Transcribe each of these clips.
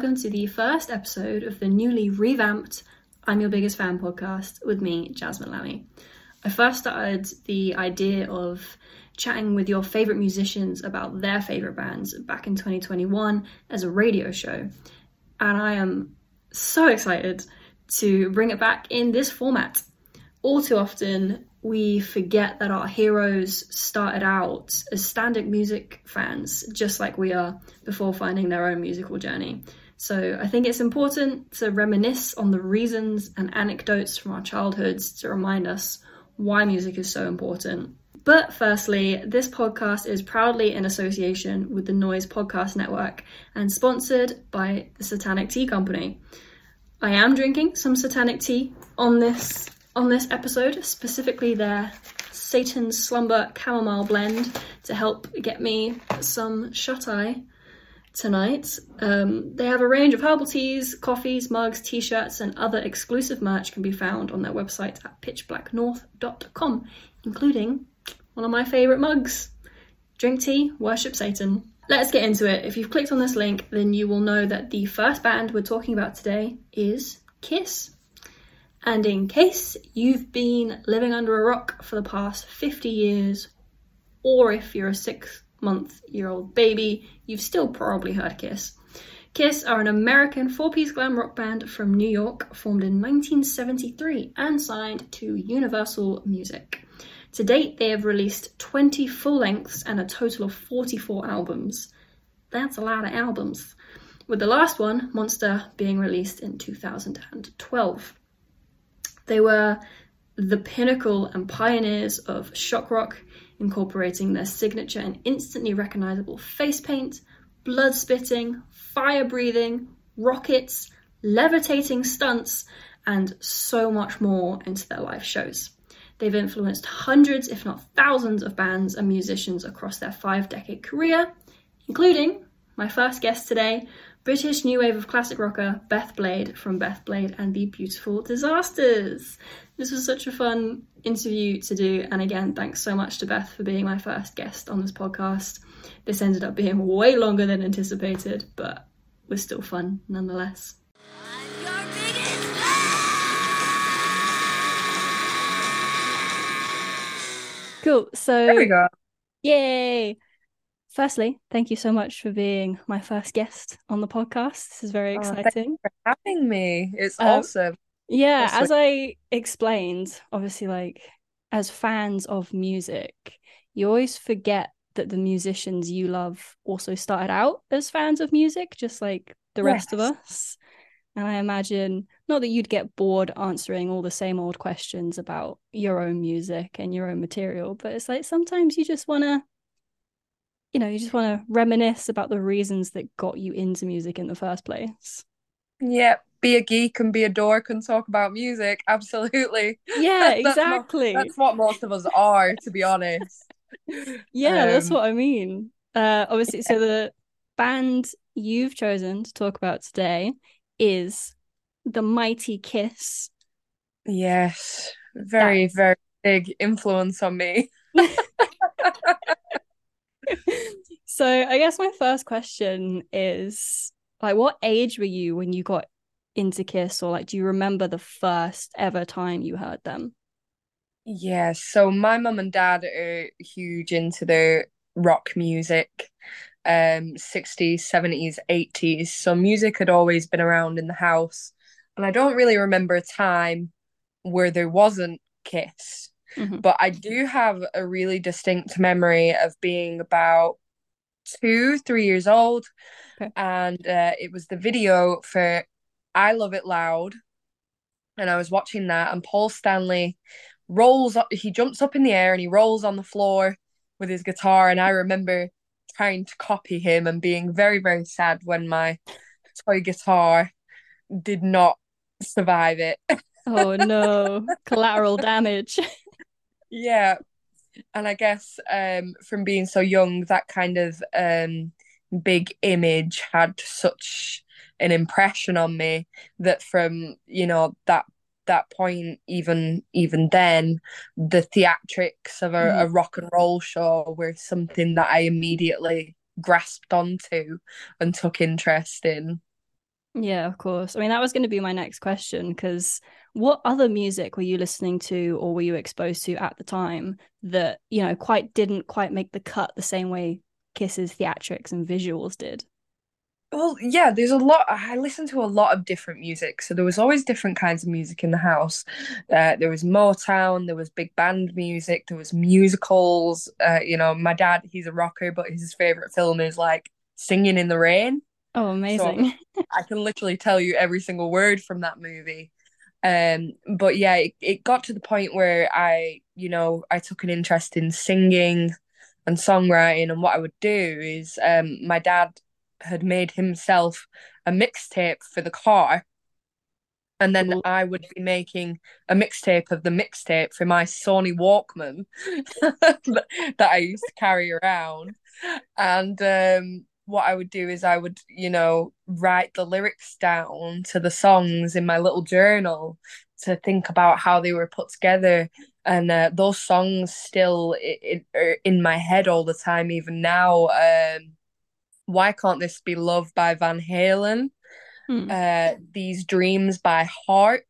welcome to the first episode of the newly revamped I'm Your Biggest Fan podcast with me, Jasmine Lammy. I first started the idea of chatting with your favourite musicians about their favourite bands back in 2021 as a radio show, and I am so excited to bring it back in this format. All too often, we forget that our heroes started out as standard music fans, just like we are, before finding their own musical journey. So I think it's important to reminisce on the reasons and anecdotes from our childhoods to remind us why music is so important. But firstly, this podcast is proudly in association with the Noizze Podcast Network and sponsored by the Satanic Tea Company. I am drinking some Satanic tea on this on this episode, specifically their Satan's Slumber Chamomile Blend to help get me some shut eye tonight. Um, they have a range of herbal teas, coffees, mugs, t shirts, and other exclusive merch can be found on their website at pitchblacknorth.com, including one of my favourite mugs Drink Tea, Worship Satan. Let's get into it. If you've clicked on this link, then you will know that the first band we're talking about today is Kiss. And in case you've been living under a rock for the past 50 years, or if you're a six month year old baby, you've still probably heard Kiss. Kiss are an American four piece glam rock band from New York, formed in 1973 and signed to Universal Music. To date, they have released 20 full lengths and a total of 44 albums. That's a lot of albums, with the last one, Monster, being released in 2012. They were the pinnacle and pioneers of shock rock, incorporating their signature and instantly recognizable face paint, blood spitting, fire breathing, rockets, levitating stunts, and so much more into their live shows. They've influenced hundreds, if not thousands, of bands and musicians across their five decade career, including my first guest today, British new wave of classic rocker Beth Blade from Beth Blade and the Beautiful Disasters. This was such a fun interview to do, and again, thanks so much to Beth for being my first guest on this podcast. This ended up being way longer than anticipated, but was still fun nonetheless. Cool. So there we go. Yay! Firstly, thank you so much for being my first guest on the podcast. This is very exciting. Oh, for having me. It's um, awesome. Yeah, as I explained, obviously, like as fans of music, you always forget that the musicians you love also started out as fans of music, just like the yes. rest of us. And I imagine not that you'd get bored answering all the same old questions about your own music and your own material, but it's like sometimes you just want to you know, you just want to reminisce about the reasons that got you into music in the first place. Yeah, be a geek and be a dork and talk about music. Absolutely. Yeah, exactly. that's, what most of us are, to be honest. yeah, um, that's what I mean. Uh, obviously, so the band you've chosen to talk about today is the Mighty Kiss. Yes, very, that's... very big influence on me. so I guess my first question is like what age were you when you got into Kiss or like do you remember the first ever time you heard them? Yeah, so my mum and dad are huge into the rock music, um 60s, 70s, 80s. So music had always been around in the house. And I don't really remember a time where there wasn't Kiss. Mm-hmm. But I do have a really distinct memory of being about two, three years old. Okay. And uh, it was the video for I Love It Loud. And I was watching that, and Paul Stanley rolls up, he jumps up in the air and he rolls on the floor with his guitar. And I remember trying to copy him and being very, very sad when my toy guitar did not survive it. oh no, collateral damage. yeah and i guess um from being so young that kind of um big image had such an impression on me that from you know that that point even even then the theatrics of a, mm. a rock and roll show were something that i immediately grasped onto and took interest in Yeah, of course. I mean, that was going to be my next question because what other music were you listening to or were you exposed to at the time that, you know, quite didn't quite make the cut the same way Kiss's theatrics and visuals did? Well, yeah, there's a lot. I listened to a lot of different music. So there was always different kinds of music in the house. Uh, there was Motown, there was big band music, there was musicals. Uh, you know, my dad, he's a rocker, but his favorite film is like Singing in the Rain. Oh, amazing. So I can literally tell you every single word from that movie. Um, but yeah, it, it got to the point where I, you know, I took an interest in singing and songwriting. And what I would do is um, my dad had made himself a mixtape for the car. And then cool. I would be making a mixtape of the mixtape for my Sony Walkman that I used to carry around. And um, what I would do is I would, you know, write the lyrics down to the songs in my little journal to think about how they were put together. And uh, those songs still in, in my head all the time, even now. Um, why Can't This Be Love by Van Halen? Hmm. Uh, These Dreams by Heart.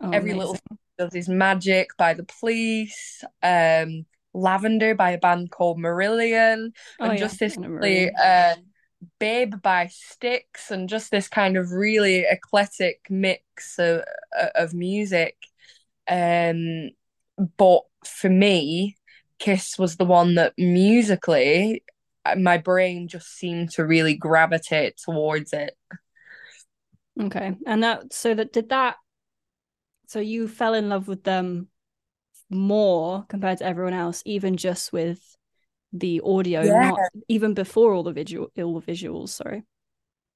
Oh, Every amazing. Little Does Is Magic by The Police. Um, Lavender by a band called Marillion. Oh, and yeah. just this really, uh, Babe by Styx. And just this kind of really eclectic mix of, of music. Um, but for me, Kiss was the one that musically my brain just seemed to really gravitate towards it. Okay. And that so that did that so you fell in love with them more compared to everyone else, even just with the audio, yeah. not even before all the visual all the visuals, sorry.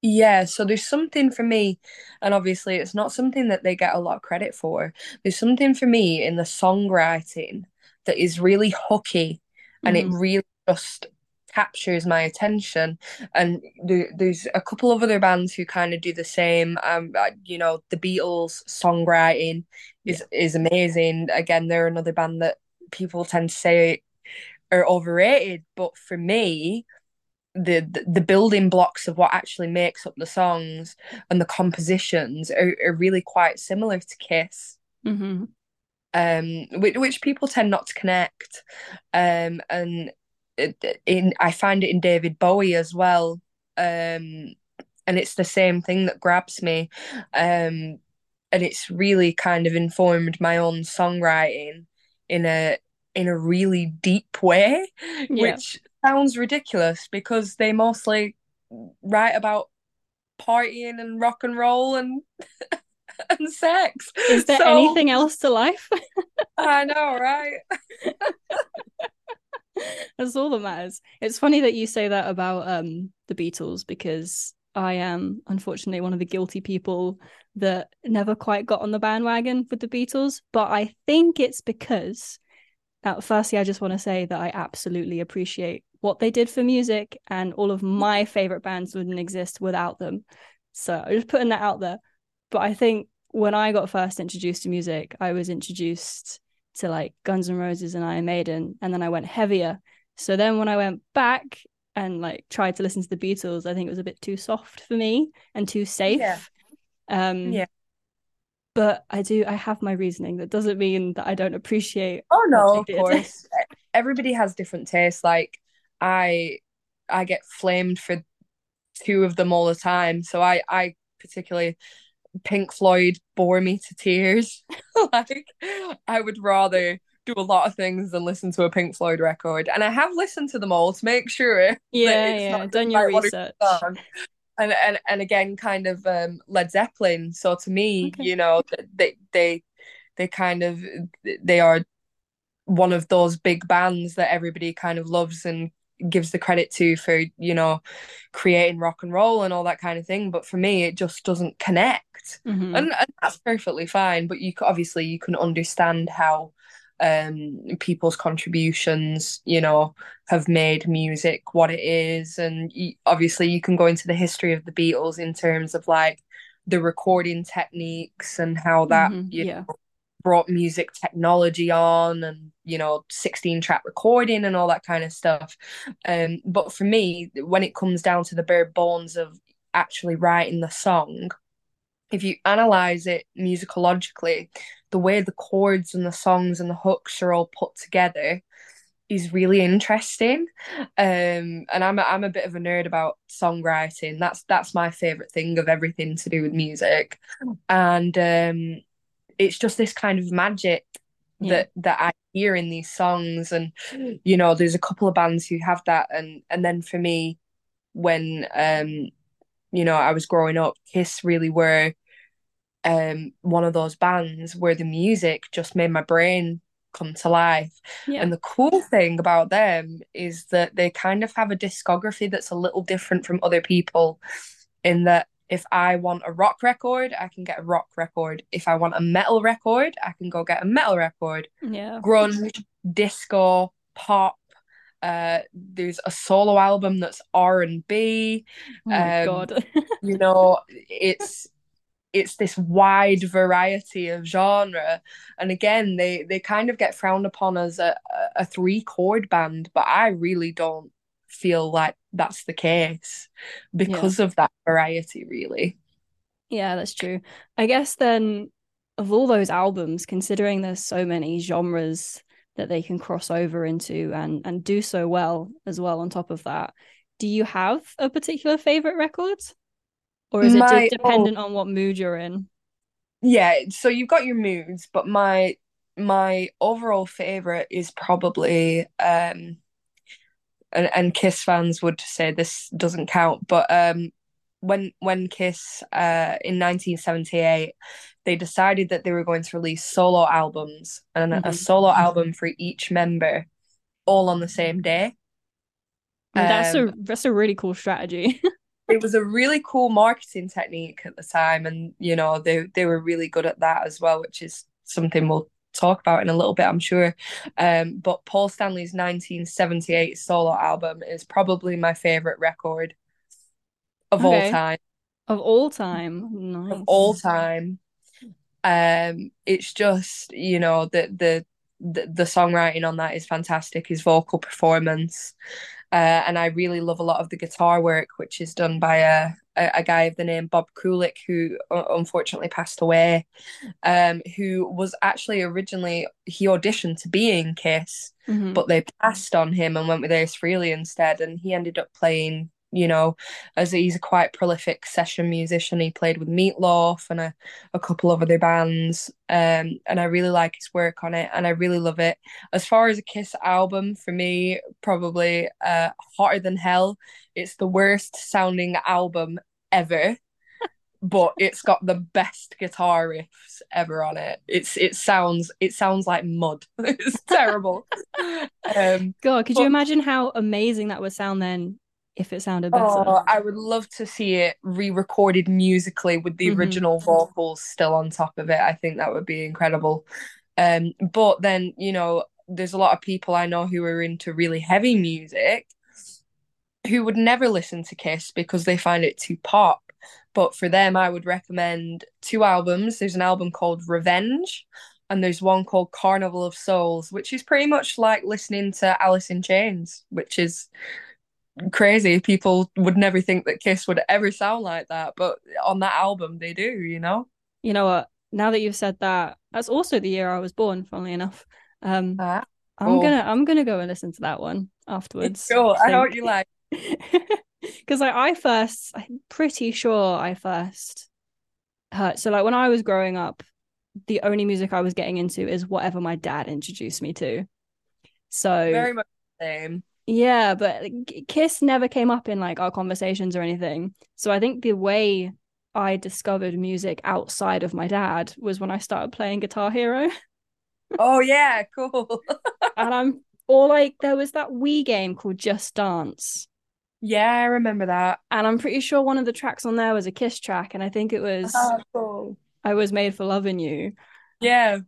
Yeah, so there's something for me, and obviously it's not something that they get a lot of credit for. There's something for me in the songwriting that is really hooky and mm-hmm. it really just captures my attention. And there, there's a couple of other bands who kind of do the same. Um you know the beatles songwriting is yeah. is amazing. Again they're another band that people tend to say are overrated. But for me the, the, the building blocks of what actually makes up the songs and the compositions are, are really quite similar to kiss. Mm-hmm. um which, which people tend not to connect. Um and in I find it in David Bowie as well. Um, and it's the same thing that grabs me. Um, and it's really kind of informed my own songwriting in a in a really deep way, yeah. which sounds ridiculous because they mostly write about partying and rock and roll and and sex. Is there so, anything else to life? I know, right? That's all that matters. It's funny that you say that about um the Beatles because I am unfortunately one of the guilty people that never quite got on the bandwagon with the Beatles. But I think it's because now, firstly, I just want to say that I absolutely appreciate what they did for music, and all of my favorite bands wouldn't exist without them. So I'm just putting that out there. But I think when I got first introduced to music, I was introduced to like Guns N' Roses and Iron Maiden, and then I went heavier. So then when I went back and like tried to listen to the Beatles, I think it was a bit too soft for me and too safe. Yeah. Um, yeah. But I do. I have my reasoning. That doesn't mean that I don't appreciate. Oh no, of course. Everybody has different tastes. Like I, I get flamed for two of them all the time. So I, I particularly Pink Floyd bore me to tears. like I would rather do a lot of things than listen to a Pink Floyd record. And I have listened to them all to make sure. Yeah, yeah, done your research. And, and and again, kind of um, Led Zeppelin. So to me, okay. you know, they they they kind of they are one of those big bands that everybody kind of loves and gives the credit to for you know creating rock and roll and all that kind of thing but for me it just doesn't connect mm-hmm. and, and, that's perfectly fine but you obviously you can understand how um people's contributions you know have made music what it is and you, obviously you can go into the history of the Beatles in terms of like the recording techniques and how that mm-hmm. you yeah. know brought music technology on and you know 16 track recording and all that kind of stuff um but for me when it comes down to the bare bones of actually writing the song, if you analyze it musicologically, the way the chords and the songs and the hooks are all put together is really interesting. Um, and I'm a, I'm a bit of a nerd about songwriting. That's that's my favorite thing of everything to do with music, and um, it's just this kind of magic yeah. that that I hear in these songs. And you know, there's a couple of bands who have that, and and then for me, when um, you know, I was growing up, Kiss really were um one of those bands where the music just made my brain come to life. Yeah. And the cool thing about them is that they kind of have a discography that's a little different from other people in that if I want a rock record, I can get a rock record. If I want a metal record, I can go get a metal record. Yeah. Grunge, disco, pop. Uh, there's a solo album that's R and B. Oh my um, god! you know, it's it's this wide variety of genre and again they they kind of get frowned upon as a, a three chord band but i really don't feel like that's the case because yeah. of that variety really yeah that's true i guess then of all those albums considering there's so many genres that they can cross over into and and do so well as well on top of that do you have a particular favorite record or is my, it just dependent oh, on what mood you're in? Yeah, so you've got your moods, but my my overall favorite is probably um and, and Kiss fans would say this doesn't count, but um when when Kiss uh in 1978 they decided that they were going to release solo albums and mm-hmm. a solo album for each member all on the same day. That's um, a that's a really cool strategy. it was a really cool marketing technique at the time and you know they they were really good at that as well which is something we'll talk about in a little bit i'm sure. Um, but paul stanley's 1978 solo album is probably my favorite record of okay. all time. Of all time? Nice. of all time. Um it's just you know the the the, the songwriting on that is fantastic his vocal performance uh, and I really love a lot of the guitar work, which is done by a, a, a guy of the name Bob Kulick, who unfortunately passed away, um, who was actually originally, he auditioned to be in Kiss, mm-hmm. but they passed on him and went with Ace Frehley instead. And he ended up playing you know, as he's a quite prolific session musician. He played with Meatloaf and a, a couple of other bands. Um, and I really like his work on it and I really love it. As far as a Kiss album, for me, probably uh, Hotter Than Hell. It's the worst sounding album ever. but it's got the best guitar riffs ever on it. It's it sounds it sounds like mud. it's terrible. um, God, could but, you imagine how amazing that would sound then if it sounded better. Oh, I would love to see it re-recorded musically with the mm-hmm. original vocals still on top of it. I think that would be incredible. Um, but then you know, there's a lot of people I know who are into really heavy music who would never listen to Kiss because they find it too pop. But for them, I would recommend two albums. There's an album called Revenge, and there's one called Carnival of Souls, which is pretty much like listening to Alice in Chains, which is crazy. People would never think that Kiss would ever sound like that, but on that album they do, you know? You know what? Now that you've said that, that's also the year I was born, funnily enough. Um ah, cool. I'm gonna I'm gonna go and listen to that one afterwards. Sure, I, I know what you like. Because like I first I'm pretty sure I first heard so like when I was growing up, the only music I was getting into is whatever my dad introduced me to. So very much the same. Yeah, but Kiss never came up in like our conversations or anything. So I think the way I discovered music outside of my dad was when I started playing Guitar Hero. oh yeah, cool. and I'm or like there was that Wii game called Just Dance. Yeah, I remember that. And I'm pretty sure one of the tracks on there was a Kiss track, and I think it was oh, cool. I was made for loving you. Yeah.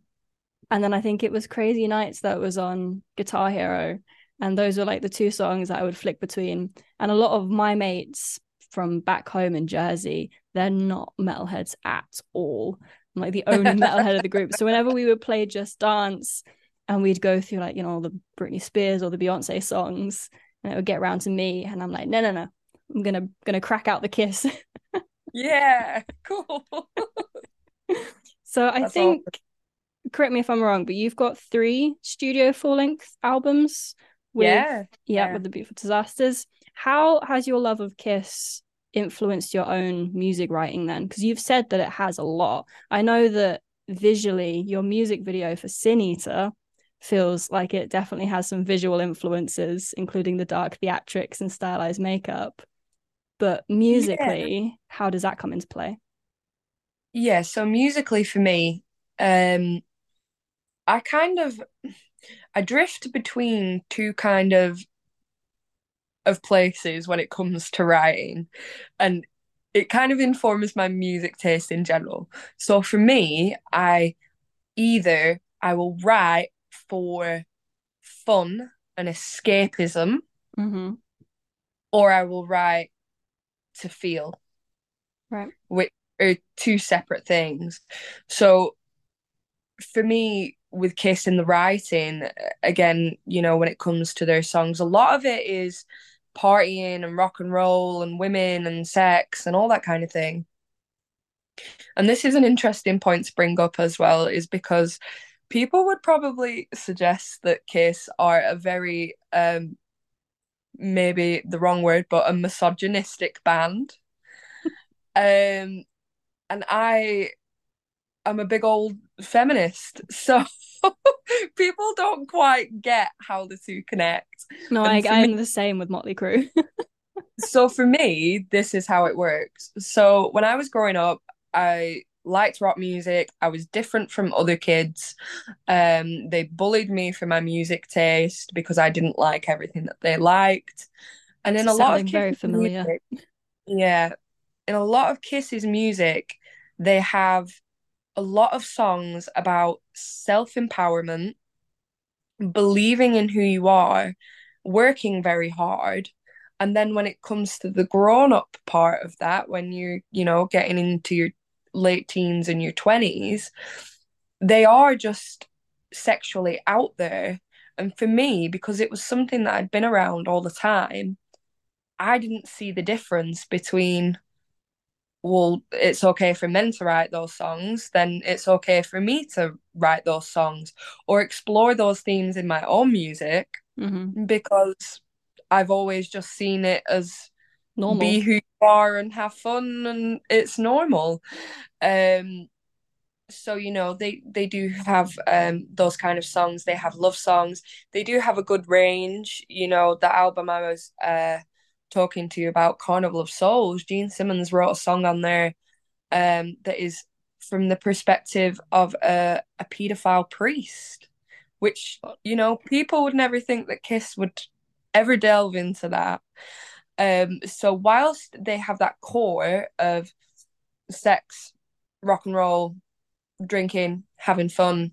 And then I think it was Crazy Nights that was on Guitar Hero and those were like the two songs that I would flick between. And a lot of my mates from back home in Jersey, they're not metalheads at all. I'm like the only metalhead of the group. So whenever we would play Just Dance and we'd go through like, you know, the Britney Spears or the Beyonce songs, and it would get around to me, and I'm like, no, no, no, I'm gonna gonna crack out the kiss. yeah, cool. so I That's think awesome. correct me if I'm wrong, but you've got three studio full length albums with yeah. yeah, yeah. with the beautiful disasters. How has your love of Kiss influenced your own music writing then? Because you've said that it has a lot. I know that visually, your music video for Sin Eater feels like it definitely has some visual influences, including the dark theatrics and stylized makeup. But musically, yeah. how does that come into play? Yeah, so musically for me, um, I kind of I drift between two kind of of places when it comes to writing. And it kind of informs my music taste in general. So for me i either i will write for fun and escapism mm-hmm. or i will write to feel. Right. Which are two separate things. So for me with kiss in the writing again you know when it comes to their songs a lot of it is partying and rock and roll and women and sex and all that kind of thing. And this is an interesting point to bring up as well, is because people would probably suggest that Kiss are a very um maybe the wrong word, but a misogynistic band. um and I am a big old feminist. So people don't quite get how the two connect. No, I, I'm me, the same with Motley Crue. so for me, this is how it works. So when I was growing up, I liked rock music. I was different from other kids. Um, they bullied me for my music taste because I didn't like everything that they liked. And in a lot of very familiar. Music, yeah, in a lot of Kisses music, they have a lot of songs about self empowerment, believing in who you are, working very hard. And then when it comes to the grown up part of that, when you're, you know, getting into your late teens and your 20s, they are just sexually out there. And for me, because it was something that I'd been around all the time, I didn't see the difference between well, it's okay for men to write those songs, then it's okay for me to write those songs or explore those themes in my own music mm-hmm. because I've always just seen it as normal. Be who you are and have fun and it's normal. Um so you know they they do have um those kind of songs they have love songs they do have a good range you know the album i was uh talking to you about Carnival of Souls, Gene Simmons wrote a song on there um, that is from the perspective of a, a pedophile priest, which, you know, people would never think that Kiss would ever delve into that. Um, so whilst they have that core of sex, rock and roll, drinking, having fun,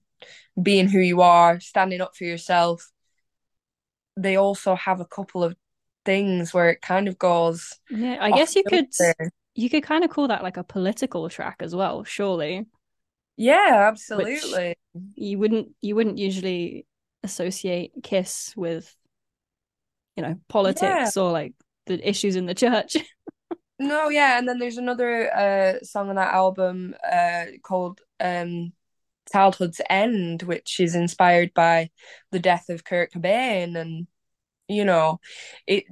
being who you are, standing up for yourself, they also have a couple of things where it kind of goes. Yeah, I guess you could you could kind of call that like a political track as well, surely. Yeah, absolutely. Which you wouldn't you wouldn't usually associate Kiss with, you know, politics yeah. or like the issues in the church. no, yeah, and then there's another uh song on that album uh called um Childhood's End, which is inspired by the death of Kurt Cobain and you know, it,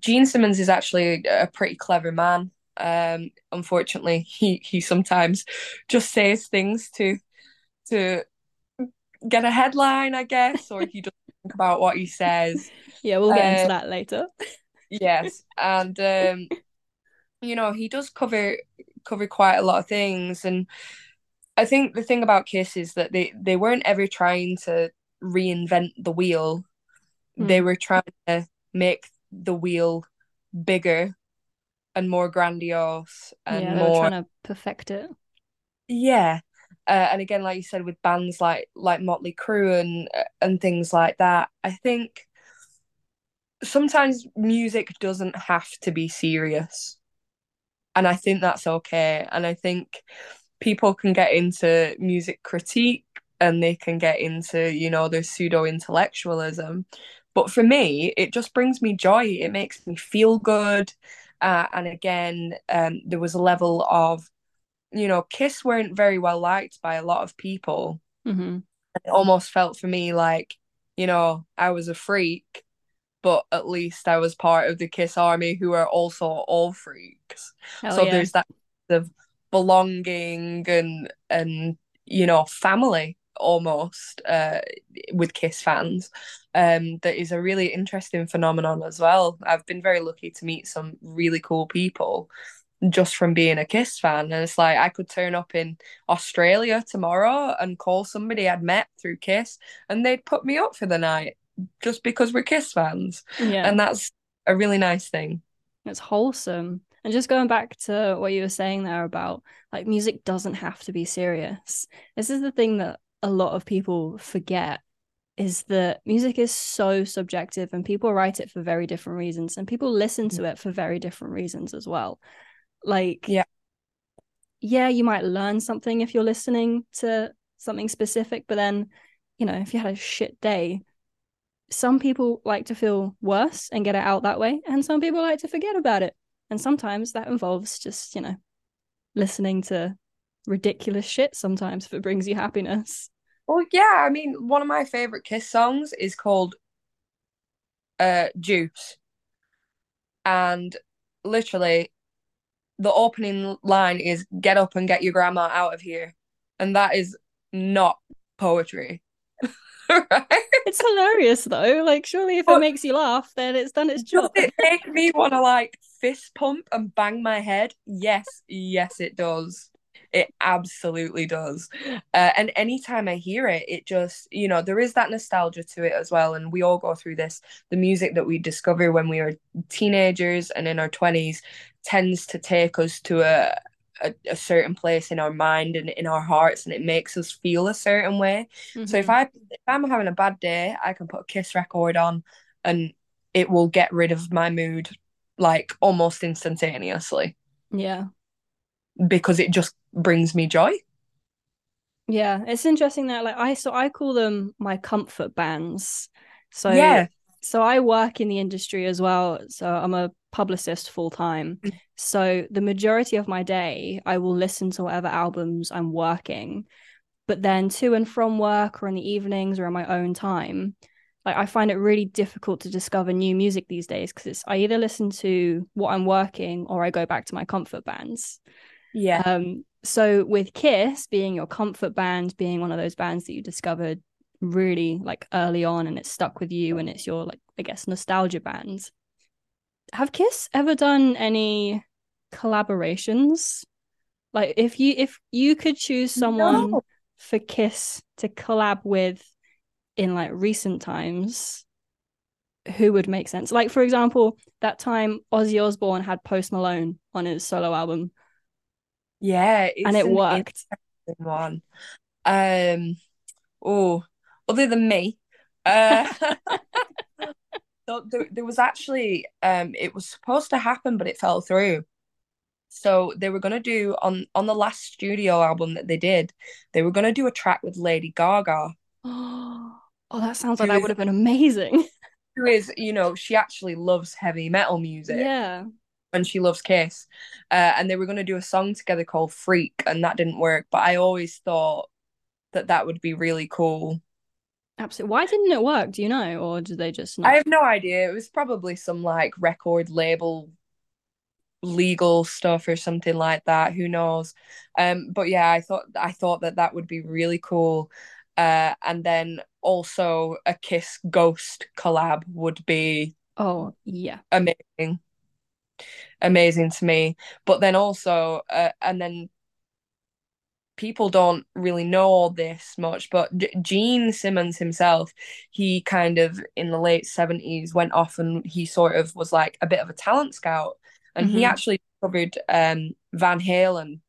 Gene Simmons is actually a pretty clever man. Um, unfortunately, he he sometimes just says things to to get a headline, I guess, or he just think about what he says. Yeah, we'll get into uh, that later. yes, and um, you know, he does cover cover quite a lot of things, and I think the thing about Kiss is that they they weren't ever trying to reinvent the wheel mm. they were trying to make the wheel bigger and more grandiose and yeah, more trying to perfect it. Yeah. Uh, and again, like you said, with bands like like Motley Crue and and things like that, I think sometimes music doesn't have to be serious, and I think that's okay. And I think people can get into music critique and they can get into you know their pseudo intellectualism but for me, it just brings me joy. It makes me feel good. Uh, and again, um, there was a level of, you know, Kiss weren't very well liked by a lot of people. Mm-hmm. It almost felt for me like, you know, I was a freak, but at least I was part of the Kiss army who are also all freaks. Hell so yeah. there's that of belonging and and you know family almost uh, with Kiss fans. Um, that is a really interesting phenomenon as well. I've been very lucky to meet some really cool people just from being a Kiss fan. And it's like I could turn up in Australia tomorrow and call somebody I'd met through Kiss and they'd put me up for the night just because we're Kiss fans. Yeah. And that's a really nice thing. It's wholesome. And just going back to what you were saying there about like music doesn't have to be serious. This is the thing that a lot of people forget is that music is so subjective and people write it for very different reasons and people listen mm. to it for very different reasons as well. Like Yeah. yeah, you might learn something if you're listening to something specific, but then, you know, if you had a shit day, some people like to feel worse and get it out that way, and some people like to forget about it. And sometimes that involves just, you know, listening to ridiculous shit sometimes if it brings you happiness. Well, yeah, I mean, one of my favorite Kiss songs is called uh Juice. And literally the opening line is get up and get your grandma out of here. And that is not poetry. right? It's hilarious though. Like, surely if it makes you laugh, then it's done its Does job. it make me want to like fist pump and bang my head? Yes, yes, it does. It absolutely does. Uh, and anytime I hear it, it just, you know, there is that nostalgia to it as well. And we all go through this. The music that we discover when we are teenagers and in our 20s tends to take us to a, a, a certain place in our mind and in our hearts, and it makes us feel a certain way. So if Mhm. I if I'm having a bad day, I can put a Kiss record on and it will get rid of my mood like almost instantaneously yeah. because it just brings me joy. Yeah, it's interesting that like I so I call them my comfort bands. So Yeah. so I work in the industry as well. So I'm a publicist full time. Mm. So the majority of my day I will listen to whatever albums I'm working. But then to and from work or in the evenings or in my own time, like I find it really difficult to discover new music these days because it's I either listen to what I'm working or I go back to my comfort bands. Yeah. Um, so with Kiss being your comfort band, being one of those bands that you discovered really like early on and it's stuck with you and it's your like I guess nostalgia band. Have Kiss ever done any collaborations? Like if you if you could choose someone No. for Kiss to collab with in like recent times, who would make sense? Like for example, that time Ozzy Osbourne had Post Malone on his solo album Yeah. and it an worked. one. Um oh, other than me. Uh so there, there was actually um it was supposed to happen but it fell through. So they were gonna do on on the last studio album that they did, they were gonna do a track with Lady Gaga. Oh, that sounds like that would have been amazing. who is, you know, she actually loves heavy metal music Yeah. And she loves Kiss. Uh, and they were going to do a song together called Freak, and that didn't work. But I always thought that that would be really cool. Absolutely. Why didn't it work? Do you know? Or did they just not? I have no idea. It was probably some like record label legal stuff or something like that. Who knows? Um, but yeah, I thought I thought that that would be really cool. Uh, and then also a Kiss Ghost collab would be Oh, yeah. amazing amazing to me but then also uh, and then people don't really know all this much but Gene Simmons himself he kind of in the late 70s went off and he sort of was like a bit of a talent scout and he Mhm. actually discovered um Van Halen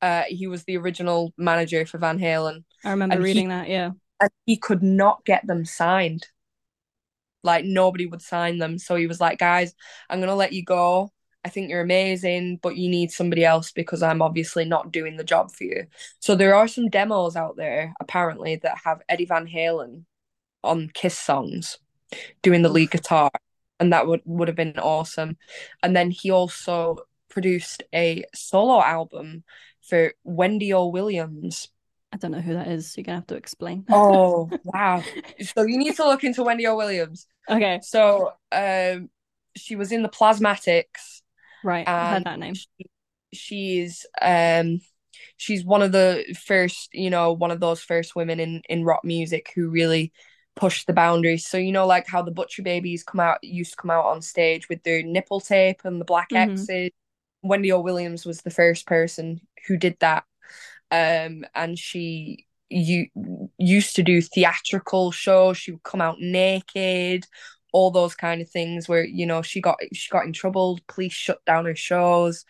uh he was the original manager for Van Halen I remember And he- reading that. Yeah. and he could not get them signed. Like nobody would sign them. So he was like, guys, I'm gonna let you go. I think you're amazing, but you need somebody else because I'm obviously not doing the job for you. So there are some demos out there apparently that have Eddie Van Halen on Kiss songs doing the lead guitar. and that would would have been awesome. And then he also produced a solo album for Wendy O. Williams. I don't know who that is. So you're gonna have to explain. Oh wow! so you need to look into Wendy O. Williams. Okay. So um, she was in the Plasmatics. Right, I heard that name. She, she's um she's one of the first, you know, one of those first women in in rock music who really pushed the boundaries. So you know, like how the Butcher Babies come out used to come out on stage with their nipple tape and the black Mhm. X's. Wendy O. Williams was the first person who did that, um, and she you used to do theatrical shows. She would come out naked, all those kind of things. Where you know she got she got in trouble. Police shut down her shows,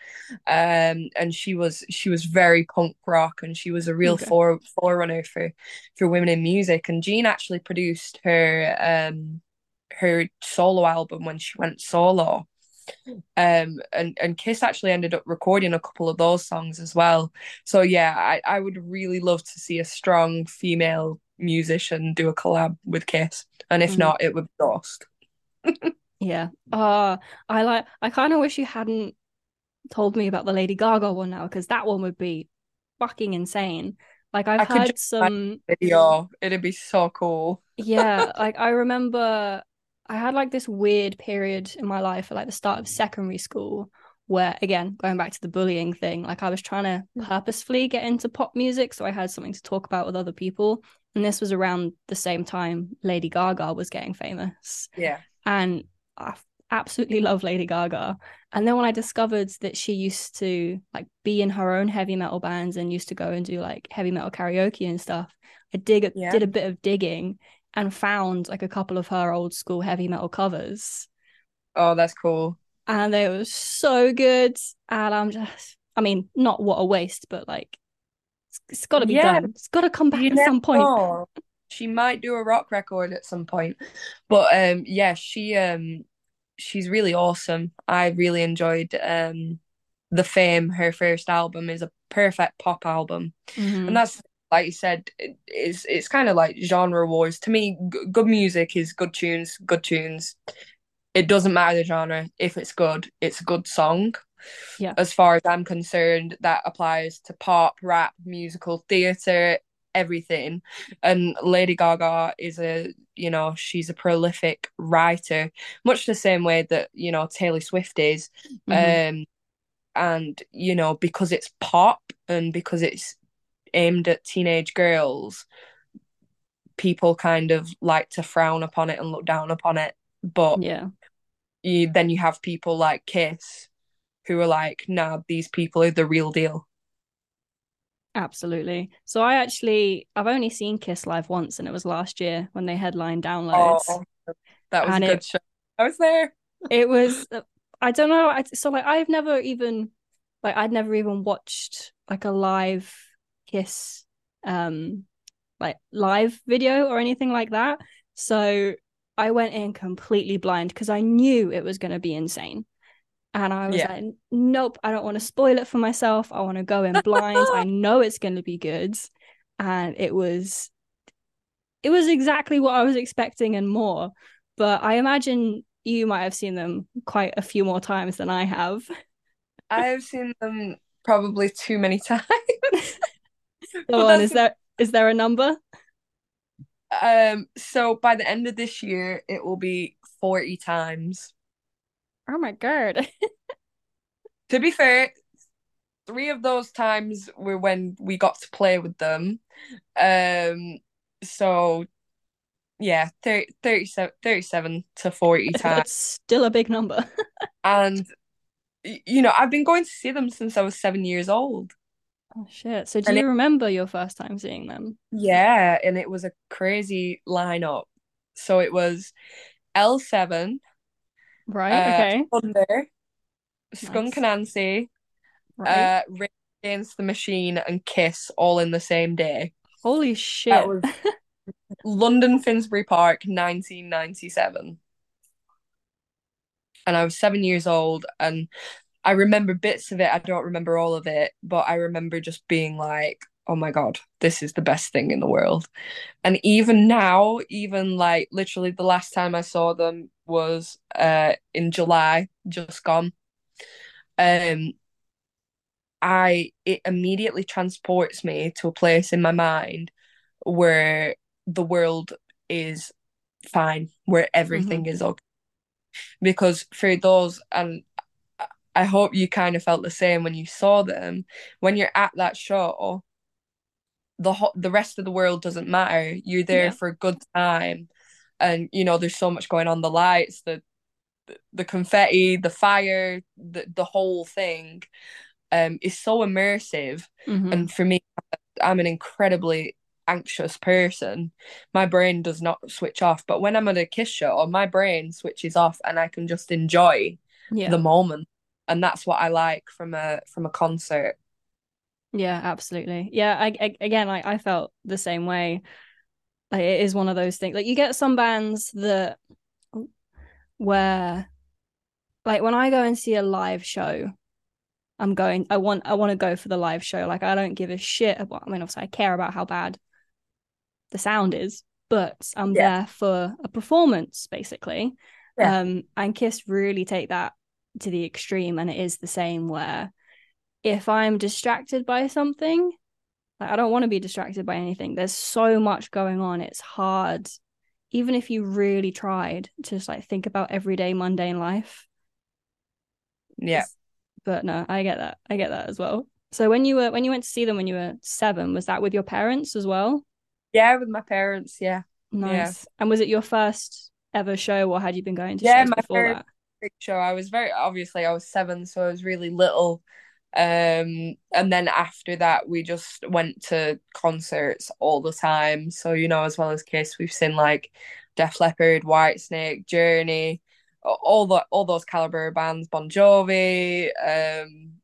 um, and she was she was very punk rock, and she was a real Okay. fore, forerunner for for women in music. And Gene actually produced her um her solo album when she went solo. Um and, and Kiss actually ended up recording a couple of those songs as well. So yeah, I, I would really love to see a strong female musician do a collab with Kiss. And if Mhm. not, it would be Ghost. Yeah. Uh I like I kind of wish you hadn't told me about the Lady Gaga one now because that one would be fucking insane. Like I've I heard some Video. It'd be so cool. yeah, like I remember I had like this weird period in my life at like the start of secondary school where again, going back to the bullying thing, like I was trying to mm. purposefully get into pop music so I had something to talk about with other people. And this was around the same time Lady Gaga was getting famous. Yeah. and i absolutely love Lady Gaga. And then when I discovered that she used to like be in her own heavy metal bands and used to go and do like heavy metal karaoke and stuff, I dig Yeah. did a bit of digging and found like a couple of her old school heavy metal covers, Oh, that's cool. and they were so good. And I'm just, I mean, not what a waste, but like it's, it's got to be Yeah. done. It's got to come back You at some point. know. She might do a rock record at some point. But um yeah, she um she's really awesome. I really enjoyed um The Fame, her first album is a perfect pop album. Mhm. And that's like you said, it, it's it's kind of like genre wars. To me, g good music is good tunes, good tunes. It doesn't matter the genre. If it's good, it's a good song. Yeah. As far as I'm concerned, that applies to pop, rap, musical, theater, everything. And Lady Gaga is a, you know, she's a prolific writer, much the same way that, you know, Taylor Swift is. Mhm. Um, and, you know, because it's pop and because it's aimed at teenage girls, people kind of like to frown upon it and look down upon it. But yeah. you, then you have people like Kiss who are like, nah, these people are the real deal. Absolutely. So I actually I've only seen Kiss live once and it was last year when they headlined downloads. Oh, that was And a good it- show. I was there. It was I don't know I, so like I've never even like I'd never even watched like a live Kiss um like live video or anything like that. So I went in completely blind because I knew it was going to be insane. And I was Yeah. like, nope, I don't want to spoil it for myself. I want to go in blind. I know it's going to be good. And it was it was exactly what I was expecting and more. But I imagine you might have seen them quite a few more times than I have. I've seen them probably too many times. Go on, is there is there a number? Um, so by the end of this year, it will be 40 times. Oh my god. To be fair, three of those times were when we got to play with them. Um, so yeah, 30, 37, 37 to 40 times. That's still a big number. And you know, I've been going to see them since I was seven years old. Oh shit. So do And you it- remember your first time seeing them? Yeah, and it was a crazy lineup. So it was L7, Right, uh, okay. Thunder, Skunk Nice. Anansie, Right. uh, Against the Machine, and Kiss all in the same day. Holy shit. That was London Finsbury Park, 1997. And I was seven years old, and I remember bits of it. I don't remember all of it, but I remember just being like, oh my God, this is the best thing in the world. And even now, even like literally the last time I saw them was uh in July, just gone. Um I it immediately transports me to a place in my mind where the world is fine, where everything mm-hmm. is okay. Because for those and I hope you kind of felt the same when you saw them. When you're at that show, the ho- the rest of the world doesn't matter. You're there yeah. for a good time, and you know there's so much going on. The lights, the the confetti, the fire, the the whole thing, um, is so immersive. Mm-hmm. And for me, I'm an incredibly anxious person. My brain does not switch off. But when I'm at a kiss show, my brain switches off, and I can just enjoy yeah. the moment. And that's what I like from a from a concert. Yeah, absolutely. Yeah, I, I again, like I felt the same way. Like, it is one of those things. Like you get some bands that where, like when I go and see a live show, I'm going. I want. I want to go for the live show. Like I don't give a shit about. I mean, obviously, I care about how bad the sound is, but I'm yeah. there for a performance, basically. Yeah. Um, and Kiss really take that to the extreme, and it is the same where if I'm distracted by something, like I don't want to be distracted by anything. There's so much going on. It's hard. Even if you really tried to just like think about everyday mundane life. Yeah. But no, I get that. I get that as well. So when you were when you went to see them when you were seven, was that with your parents as well? Yeah, with my parents, yeah. Nice. Yeah. And was it your first ever show or had you been going to yeah, shows before that? Show. I was very obviously I was seven, so I was really little. Um, and then after that, we just went to concerts all the time. So, you know, as well as Kiss, we've seen like Def Leppard, Whitesnake, Journey, all the all those caliber bands, Bon Jovi, um,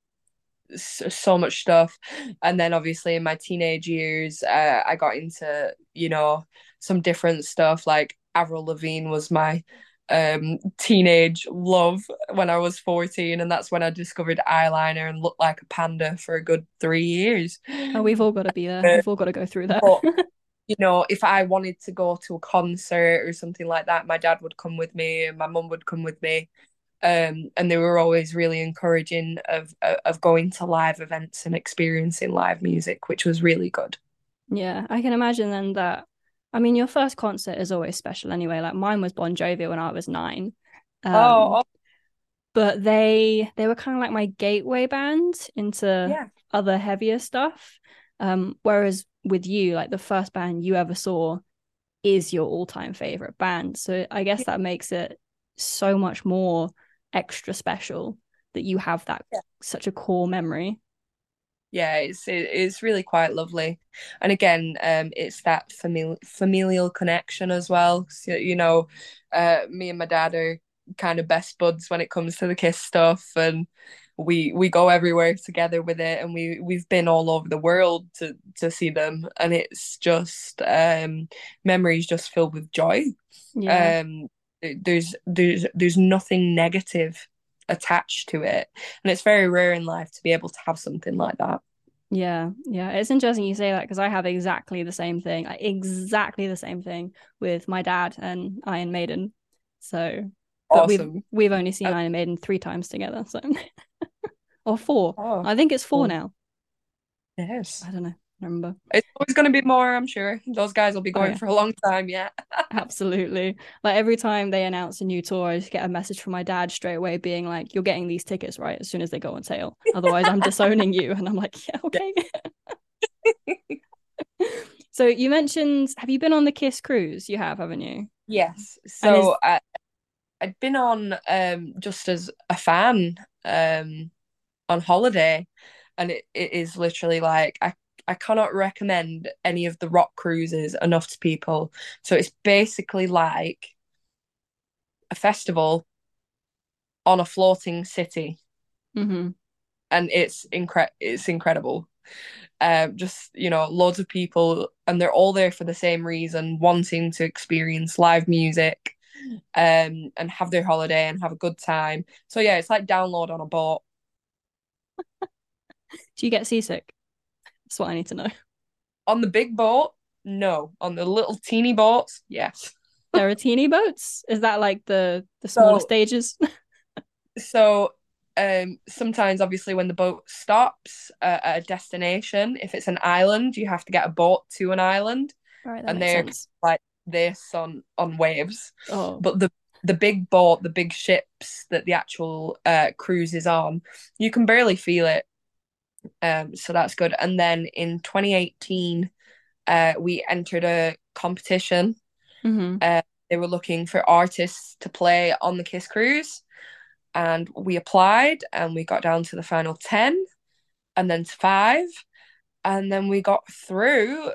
so, so much stuff. And then obviously in my teenage years, uh, I got into you know some different stuff. Like Avril Lavigne was my um teenage love when I was 14 and that's when I discovered eyeliner and looked like a panda for a good 3 years. Oh, we've all got to be there. We've all got to go through that. But, you know, if I wanted to go to a concert or something like that, my dad would come with me and my mum would come with me. Um, and they were always really encouraging of of going to live events and experiencing live music, which was really good. Yeah, I can imagine then that I mean, your first concert is always special anyway. Like mine was Bon Jovi when I was nine. Um, oh, but they they were kind of like my gateway band into yeah. other heavier stuff. Um, whereas with you, like the first band you ever saw is your all time favorite band. So I guess that makes it so much more extra special that you have that yeah. such a core memory yeah it's it, it's really quite lovely. And again um it's that famili- familial connection as well. So, you know uh me and my dad are kind of best buds when it comes to the kiss stuff and we we go everywhere together with it and we we've been all over the world to to see them and it's just um memories just filled with joy. Yeah. um there's there's there's nothing negative attached to it. And it's very rare in life to be able to have something like that. Yeah, yeah. It's interesting you say that because I have exactly the same thing, exactly the same thing with my dad and Iron Maiden. So, but awesome. we've we've only seen uh, Iron Maiden three times together, so or four. Oh, I think it's four now. Yes. I don't know remember. It's always going to be more, I'm sure. Those guys will be going oh, yeah. for a long time yeah. Absolutely. Like every time they announce a new tour, I just get a message from my dad straight away being like, You're getting these tickets, right? As soon as they go on sale. Otherwise, I'm disowning you. And I'm like, Yeah, okay. so you mentioned, have you been on the Kiss cruise? You have, haven't you? Yes. So is... I, I'd been on um, just as a fan um, on holiday. And it, it is literally like I I cannot recommend any of the rock cruises enough to people. So it's basically like a festival on a floating city, mm-hmm. and it's incre- it's incredible. Um, just you know, loads of people, and they're all there for the same reason, wanting to experience live music, um, and have their holiday and have a good time. So yeah, it's like download on a boat. Do you get seasick? That's what I need to know. On the big boat, no. On the little teeny boats, yes. There are teeny boats. Is that like the the smaller So- stages? So um sometimes obviously when the boat stops uh, at a destination, if it's an island, you have to get a boat to an island. Right, And they're- sense. This on on waves. Oh, But the the big boat, the big ships that the actual uh cruise is on, you can barely feel it. Um, so that's good. And then in 2018, uh, we entered a competition. hmm They were looking for artists to play on the Kiss Cruise, and we applied, and we got down to the final 10, and then to five, and then we got through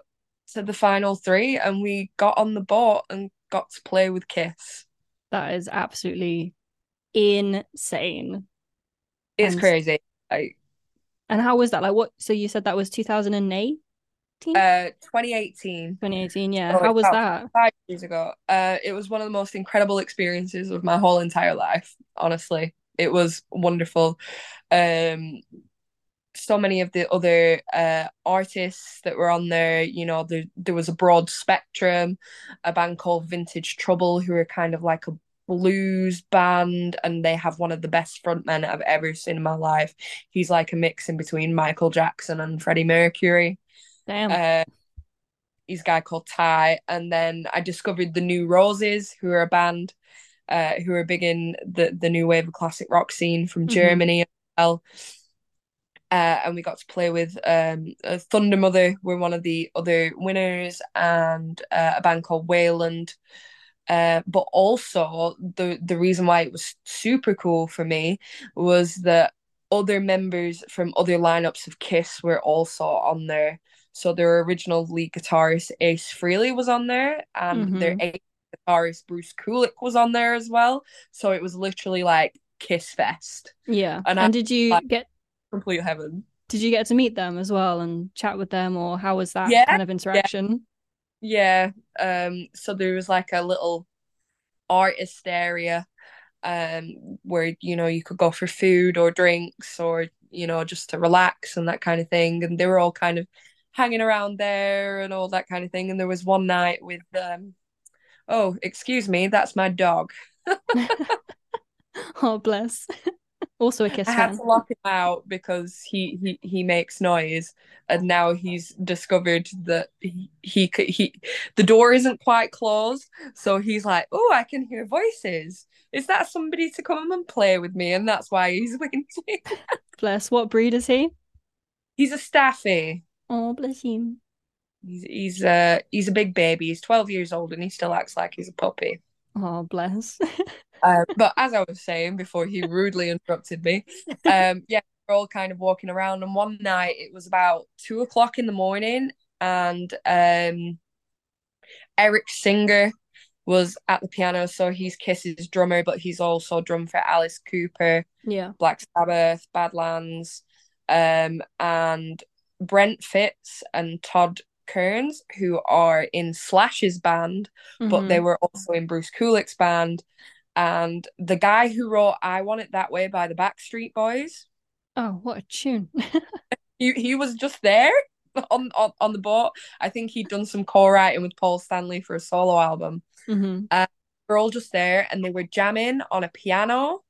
to the final three, and we got on the boat and got to play with Kiss. that is absolutely insane. It's And- crazy. Like, And how was that? Like, what? So you said that was 2008, uh, 2018. 2018. Yeah. Oh, How was that? five years ago. Uh, it was one of the most incredible experiences of my whole entire life. Honestly, it was wonderful. Um, so many of the other uh artists that were on there, you know, there there was a broad spectrum. A band called Vintage Trouble, who are kind of like a blues band, and they have one of the best frontmen I've ever seen in my life. He's like a mix in between Michael Jackson and Freddie Mercury Damn. uh, he's a guy called Ty, and then I discovered the New Roses, who are a band uh, who are big in the the new wave of classic rock scene from Mhm. Germany as well. Uh, and we got to play with um, uh, Thundermother, were one of the other winners, and uh, a band called Wayland. Uh, but also the the reason why it was super cool for me was that other members from other lineups of Kiss were also on there. So their original lead guitarist Ace Frehley was on there, and their eighth guitarist Bruce Kulick was on there as well. So it was literally like Kiss Fest, yeah. and And, I- did you like- get complete heaven. did you get to meet them as well and chat with them, or how was that Yeah, kind of interaction? Yeah. Um. So there was like a little artist area, um, where you know you could go for food or drinks or you know just to relax and that kind of thing. And they were all kind of hanging around there and all that kind of thing. And there was one night with um. Oh, excuse me, that's my dog. Oh, bless. Also a Kiss I had to lock him out because he he he makes noise, and now he's discovered that he he could he the door isn't quite closed, so he's like, "Oh, I can hear voices. Is that somebody to come and play with me?" And that's why he's waiting. Bless. What breed is he? he's a staffy. Oh, bless him. He's he's uh he's a big baby. He's twelve years old, and he still acts like he's a puppy. Oh, bless. Uh, but as I was saying before he rudely interrupted me, um, yeah, we're all kind of walking around. And one night it was about two o'clock in the morning, and um, Eric Singer was at the piano. So he's Kiss's drummer, but he's also drummed for Alice Cooper, Yeah. Black Sabbath, Badlands, um, and Brent Fitz and Todd Kearns, who are in Slash's band but Mhm. they were also in Bruce Kulick's band. And the guy who wrote I Want It That Way by the Backstreet Boys, Oh, what a tune. he, he was just there on, on, on the boat. I think he'd done some co-writing with Paul Stanley for a solo album. hmm We're all just there and they were jamming on a piano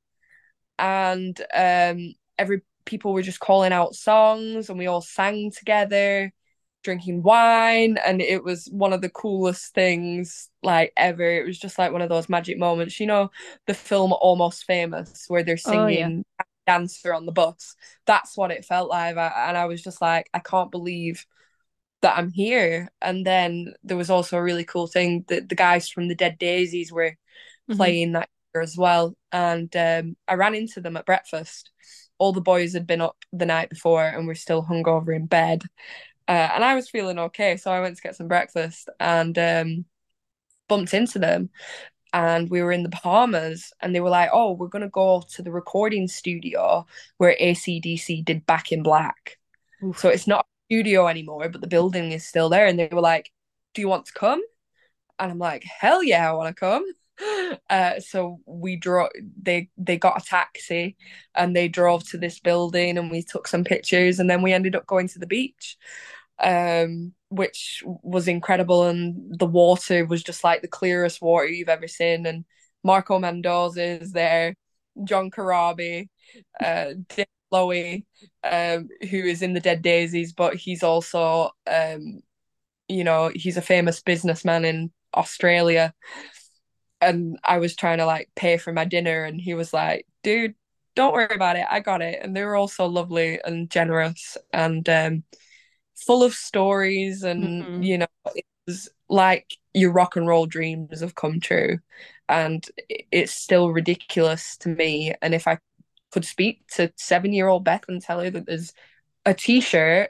and um every people were just calling out songs and we all sang together drinking wine and it was one of the coolest things like ever it was just like one of those magic moments you know the film almost famous where they're Oh, yeah. singing dancer on the bus that's what it felt like and i was just like i can't believe that i'm here and then there was also a really cool thing that the guys from the dead daisies were Mhm. playing that year as well. And um, I ran into them at breakfast. All the boys had been up the night before and were still hungover in bed. Uh, and I was feeling okay, so I went to get some breakfast and um, bumped into them. And we were in the Bahamas, and they were like, "Oh, we're gonna go to the recording studio where AC/DC did Back in Black." Oof. So it's not a studio anymore, but the building is still there. And they were like, "Do you want to come?" And I'm like, "Hell yeah, I want to come." Uh, so we drove. They they got a taxi, and they drove to this building, and we took some pictures, and then we ended up going to the beach. Um, which was incredible, and the water was just like the clearest water you've ever seen. And Marco Mendoza is there, John Corabi, uh, Dave Lowy, um, who is in the Dead Daisies, but he's also, um, you know, he's a famous businessman in Australia. And I was trying to like pay for my dinner, and he was like, "Dude, don't worry about it. I got it." And they were all so lovely and generous, and um, full of stories and mm-hmm. you know it was like your rock and roll dreams have come true. And it's still ridiculous to me. And if i could speak to seven year old beth and tell her that there's a t-shirt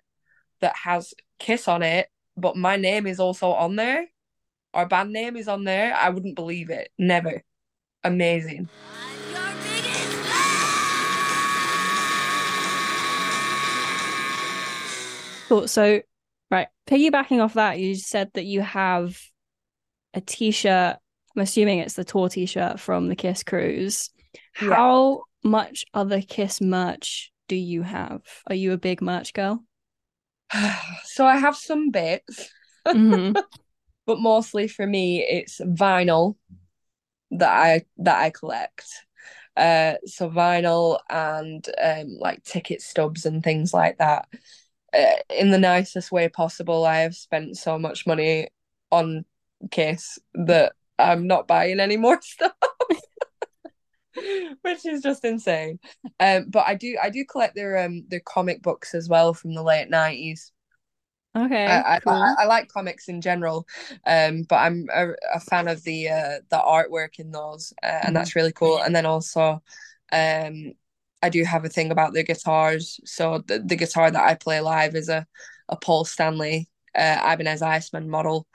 that has kiss on it but my name is also on there our band name is on there i wouldn't believe it. Never. Amazing Cool. So, right, piggybacking off that, you said that you have a t-shirt. I'm assuming it's the tour t-shirt from the Kiss cruise. Yeah. How much other Kiss merch do you have? Are you a big merch girl? so I have some bits, mm-hmm. but mostly for me, it's vinyl that I that I collect. Uh, so vinyl and um, like ticket stubs and things like that. Uh, in the nicest way possible. I have spent so much money on Kiss that I'm not buying any more stuff. Which is just insane. Um, but I do I do collect their um their comic books as well from the late nineties. Okay, I, cool. I, I, I, like comics in general, um, but I'm a, a fan of the uh, the artwork in those, uh, and mm-hmm. that's really cool. And then also, um, I do have a thing about the guitars. So the, the guitar that I play live is a, a Paul Stanley uh, Ibanez Iceman model.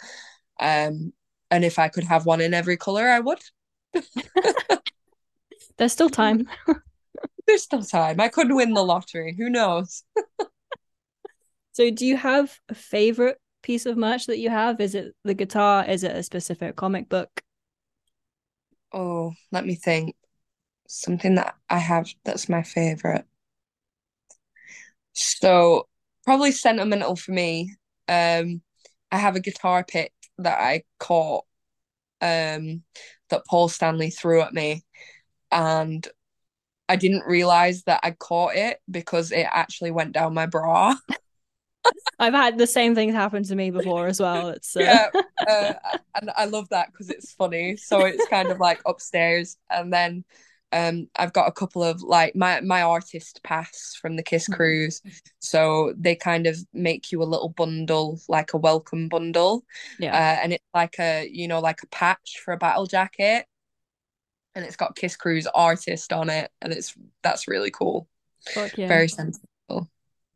Um, and if I could have one in every color, I would. There's still time. There's still time. I could win the lottery. Who knows? so, do you have a favorite piece of merch that you have? Is it the guitar? Is it a specific comic book? Oh, let me think something that I have that's my favorite. So probably sentimental for me. Um, I have a guitar pick that I caught um, that Paul Stanley threw at me, and I didn't realize that I caught it because it actually went down my bra. I've had the same things happen to me before as well. It's uh... yeah, uh, and I love that because it's funny. So it's kind of like upstairs, and then um I've got a couple of like my my artist pass from the Kiss mm-hmm. cruise. So they kind of make you a little bundle like a welcome bundle. Yeah. Uh, and it's like a you know like a patch for a battle jacket. And it's got Kiss cruise artist on it. And it's that's really cool. Fuck yeah. very sensible.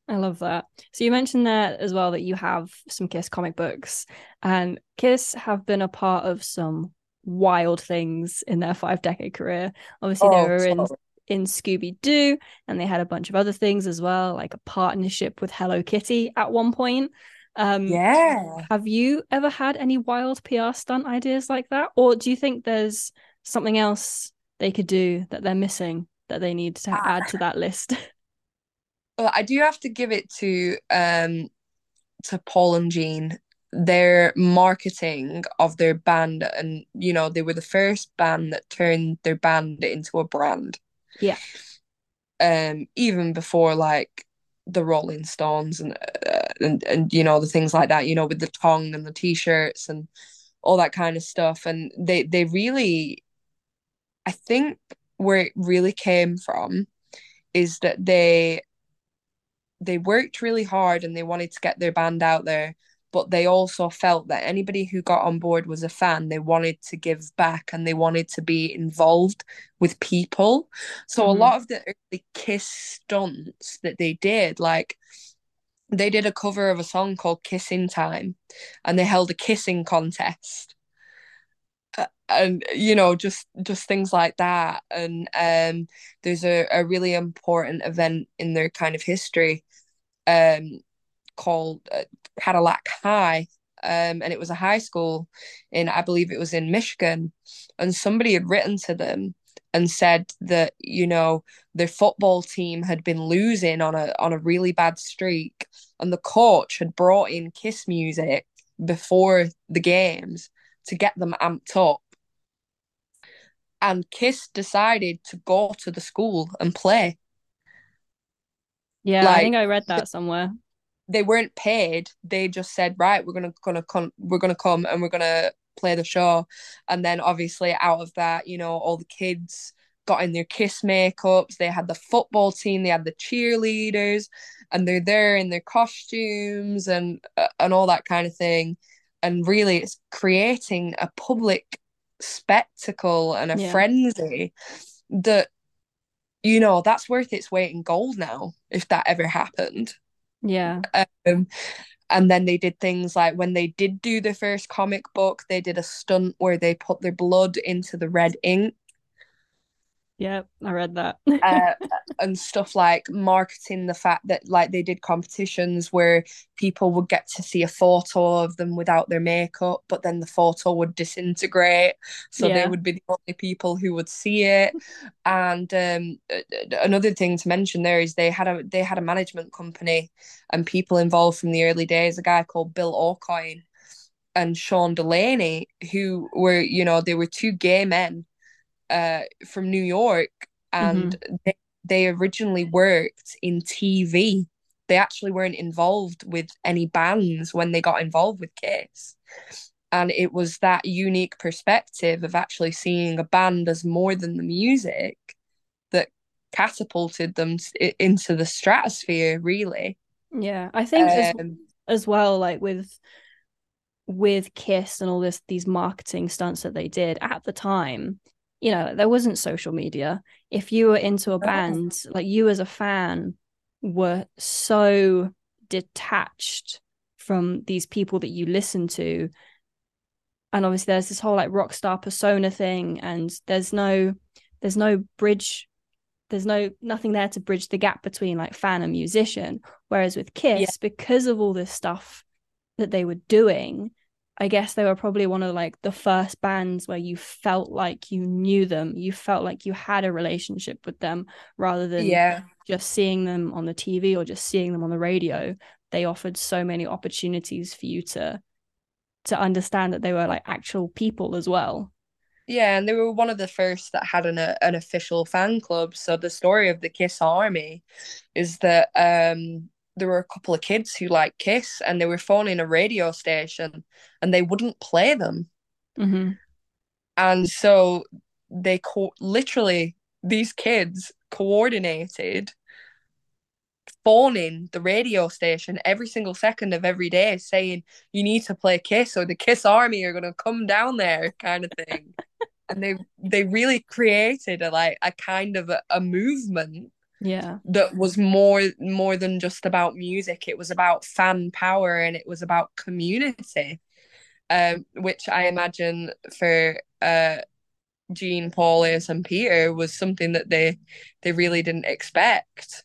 I love that. So you mentioned there as well that you have some Kiss comic books, and Kiss have been a part of some wild things in their five decade career. Obviously, oh, they were in in Scooby Doo, and they had a bunch of other things as well, like a partnership with Hello Kitty at one point. Um, yeah. Have you ever had any wild PR stunt ideas like that, or do you think there's something else they could do that they're missing that they need to add to that list? Well, I do have to give it to um to Paul and Gene their marketing of their band and you know they were the first band that turned their band into a brand. Yeah. Um even before like the rolling stones and uh, and and you know the things like that you know with the tongue and the t-shirts and all that kind of stuff. And they they really i think where it really came from is that they they worked really hard and they wanted to get their band out there but they also felt that anybody who got on board was a fan. They wanted to give back and they wanted to be involved with people. So mm-hmm. a lot of the early Kiss stunts that they did, like they did a cover of a song called Kissing Time and they held a kissing contest. Uh, and you know just just things like that and um there's a, a really important event in their kind of history um called uh, Cadillac High. Um, and it was a high school in, I believe it was in Michigan. And somebody had written to them and said that you know their football team had been losing on a on a really bad streak and the coach had brought in kiss music before the games to get them amped up and kiss decided to go to the school and play yeah like, i think i read that somewhere they weren't paid. They just said right we're gonna gonna come we're gonna come and we're gonna play the show. And then obviously out of that you know all the kids got in their kiss makeups. They had the football team. They had the cheerleaders and they're there in their costumes and uh, and all that kind of thing. And really it's creating a public spectacle and a yeah. frenzy that you know that's worth its weight in gold now if that ever happened yeah. Um, and then they did things like when they did do the first comic book they did a stunt where they put their blood into the red ink yeah, I read that. uh, and stuff like marketing the fact that like they did competitions where people would get to see a photo of them without their makeup, but then the photo would disintegrate, so yeah. they would be the only people who would see it. And um, another thing to mention there is they had a they had a management company and people involved from the early days. A guy called Bill Aucoin and Sean Delaney, who were you know they were two gay men uh, from New York, and mm-hmm. they, they originally worked in TV. They actually weren't involved with any bands when they got involved with Kiss. And it was that unique perspective of actually seeing a band as more than the music that catapulted them into the stratosphere, really. Yeah, I think um, as, as well, like with with Kiss and all this these marketing stunts that they did at the time, you know there wasn't social media. If you were into a oh. band like you as a fan were so detached from these people that you listen to. And obviously there's this whole like rock star persona thing and there's no there's no bridge there's no nothing there to bridge the gap between like fan and musician. Whereas with kiss yeah. because of all this stuff that they were doing I guess they were probably one of like the first bands where you felt like you knew them, you felt like you had a relationship with them rather than yeah. just seeing them on the TV or just seeing them on the radio. They offered so many opportunities for you to to understand that they were like actual people as well. Yeah, and they were one of the first that had an an official fan club. So the story of the Kiss Army is that um there were a couple of kids who like Kiss and they were phoning a radio station and they wouldn't play them. Mm-hmm. And so they co- literally, these kids coordinated phoning the radio station every single second of every day saying, you need to play Kiss or the Kiss Army are going to come down there, kind of thing. and they they really created a like a kind of a, a movement yeah that was more more than just about music it was about fan power and it was about community um which i imagine for uh Gene, Paul, Ace, and Peter was something that they they really didn't expect.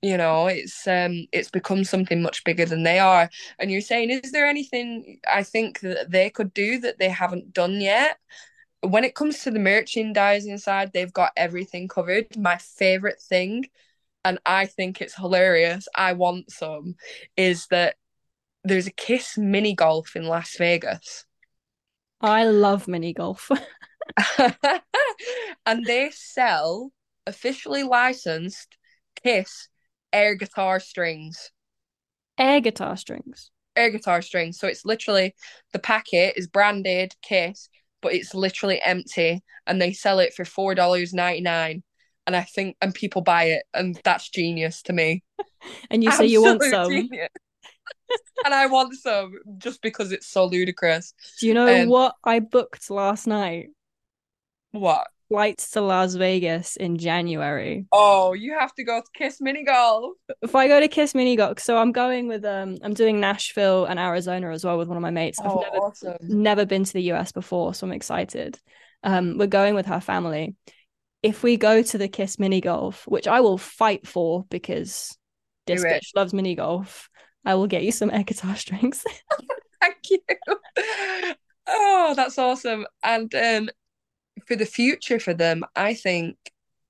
You know, it's um it's become something much bigger than they are. And you're saying, is there anything I think that they could do that they haven't done yet? When it comes to the merchandising side, they've got everything covered. My favorite thing, and I think it's hilarious, I want some, is that there's a Kiss mini golf in Las Vegas. I love mini golf. and they sell officially licensed Kiss air guitar strings. Air guitar strings. Air guitar strings. So it's literally the packet is branded Kiss but it's literally empty and they sell it for four dollars ninety nine. And I think and people buy it and that's genius to me. and you say you want some. and I want some just because it's so ludicrous. Do you know um, what I booked last night? What? Flights to Las Vegas in January. Oh, you have to go to Kiss Mini Golf. If I go to Kiss Mini Golf, so I'm going with um I'm doing Nashville and Arizona as well with one of my mates. I've oh, never awesome. never been to the US before, so I'm excited. Um we're going with her family. If we go to the Kiss Mini Golf, which I will fight for because this bitch loves mini golf, I will get you some air guitar strings. Thank you. Oh, that's awesome. And um for the future for them, I think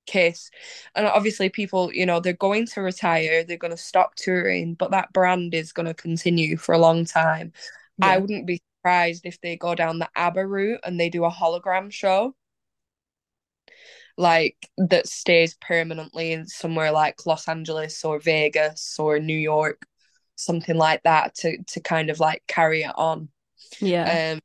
Kiss, and obviously people, you know, they're going to retire, they're going to stop touring, but that brand is going to continue for a long time. Yeah. I wouldn't be surprised if they go down the ABBA route and they do a hologram show like that stays permanently in somewhere like Los Angeles or Vegas or New York, something like that to to kind of like carry it on. Yeah. Um,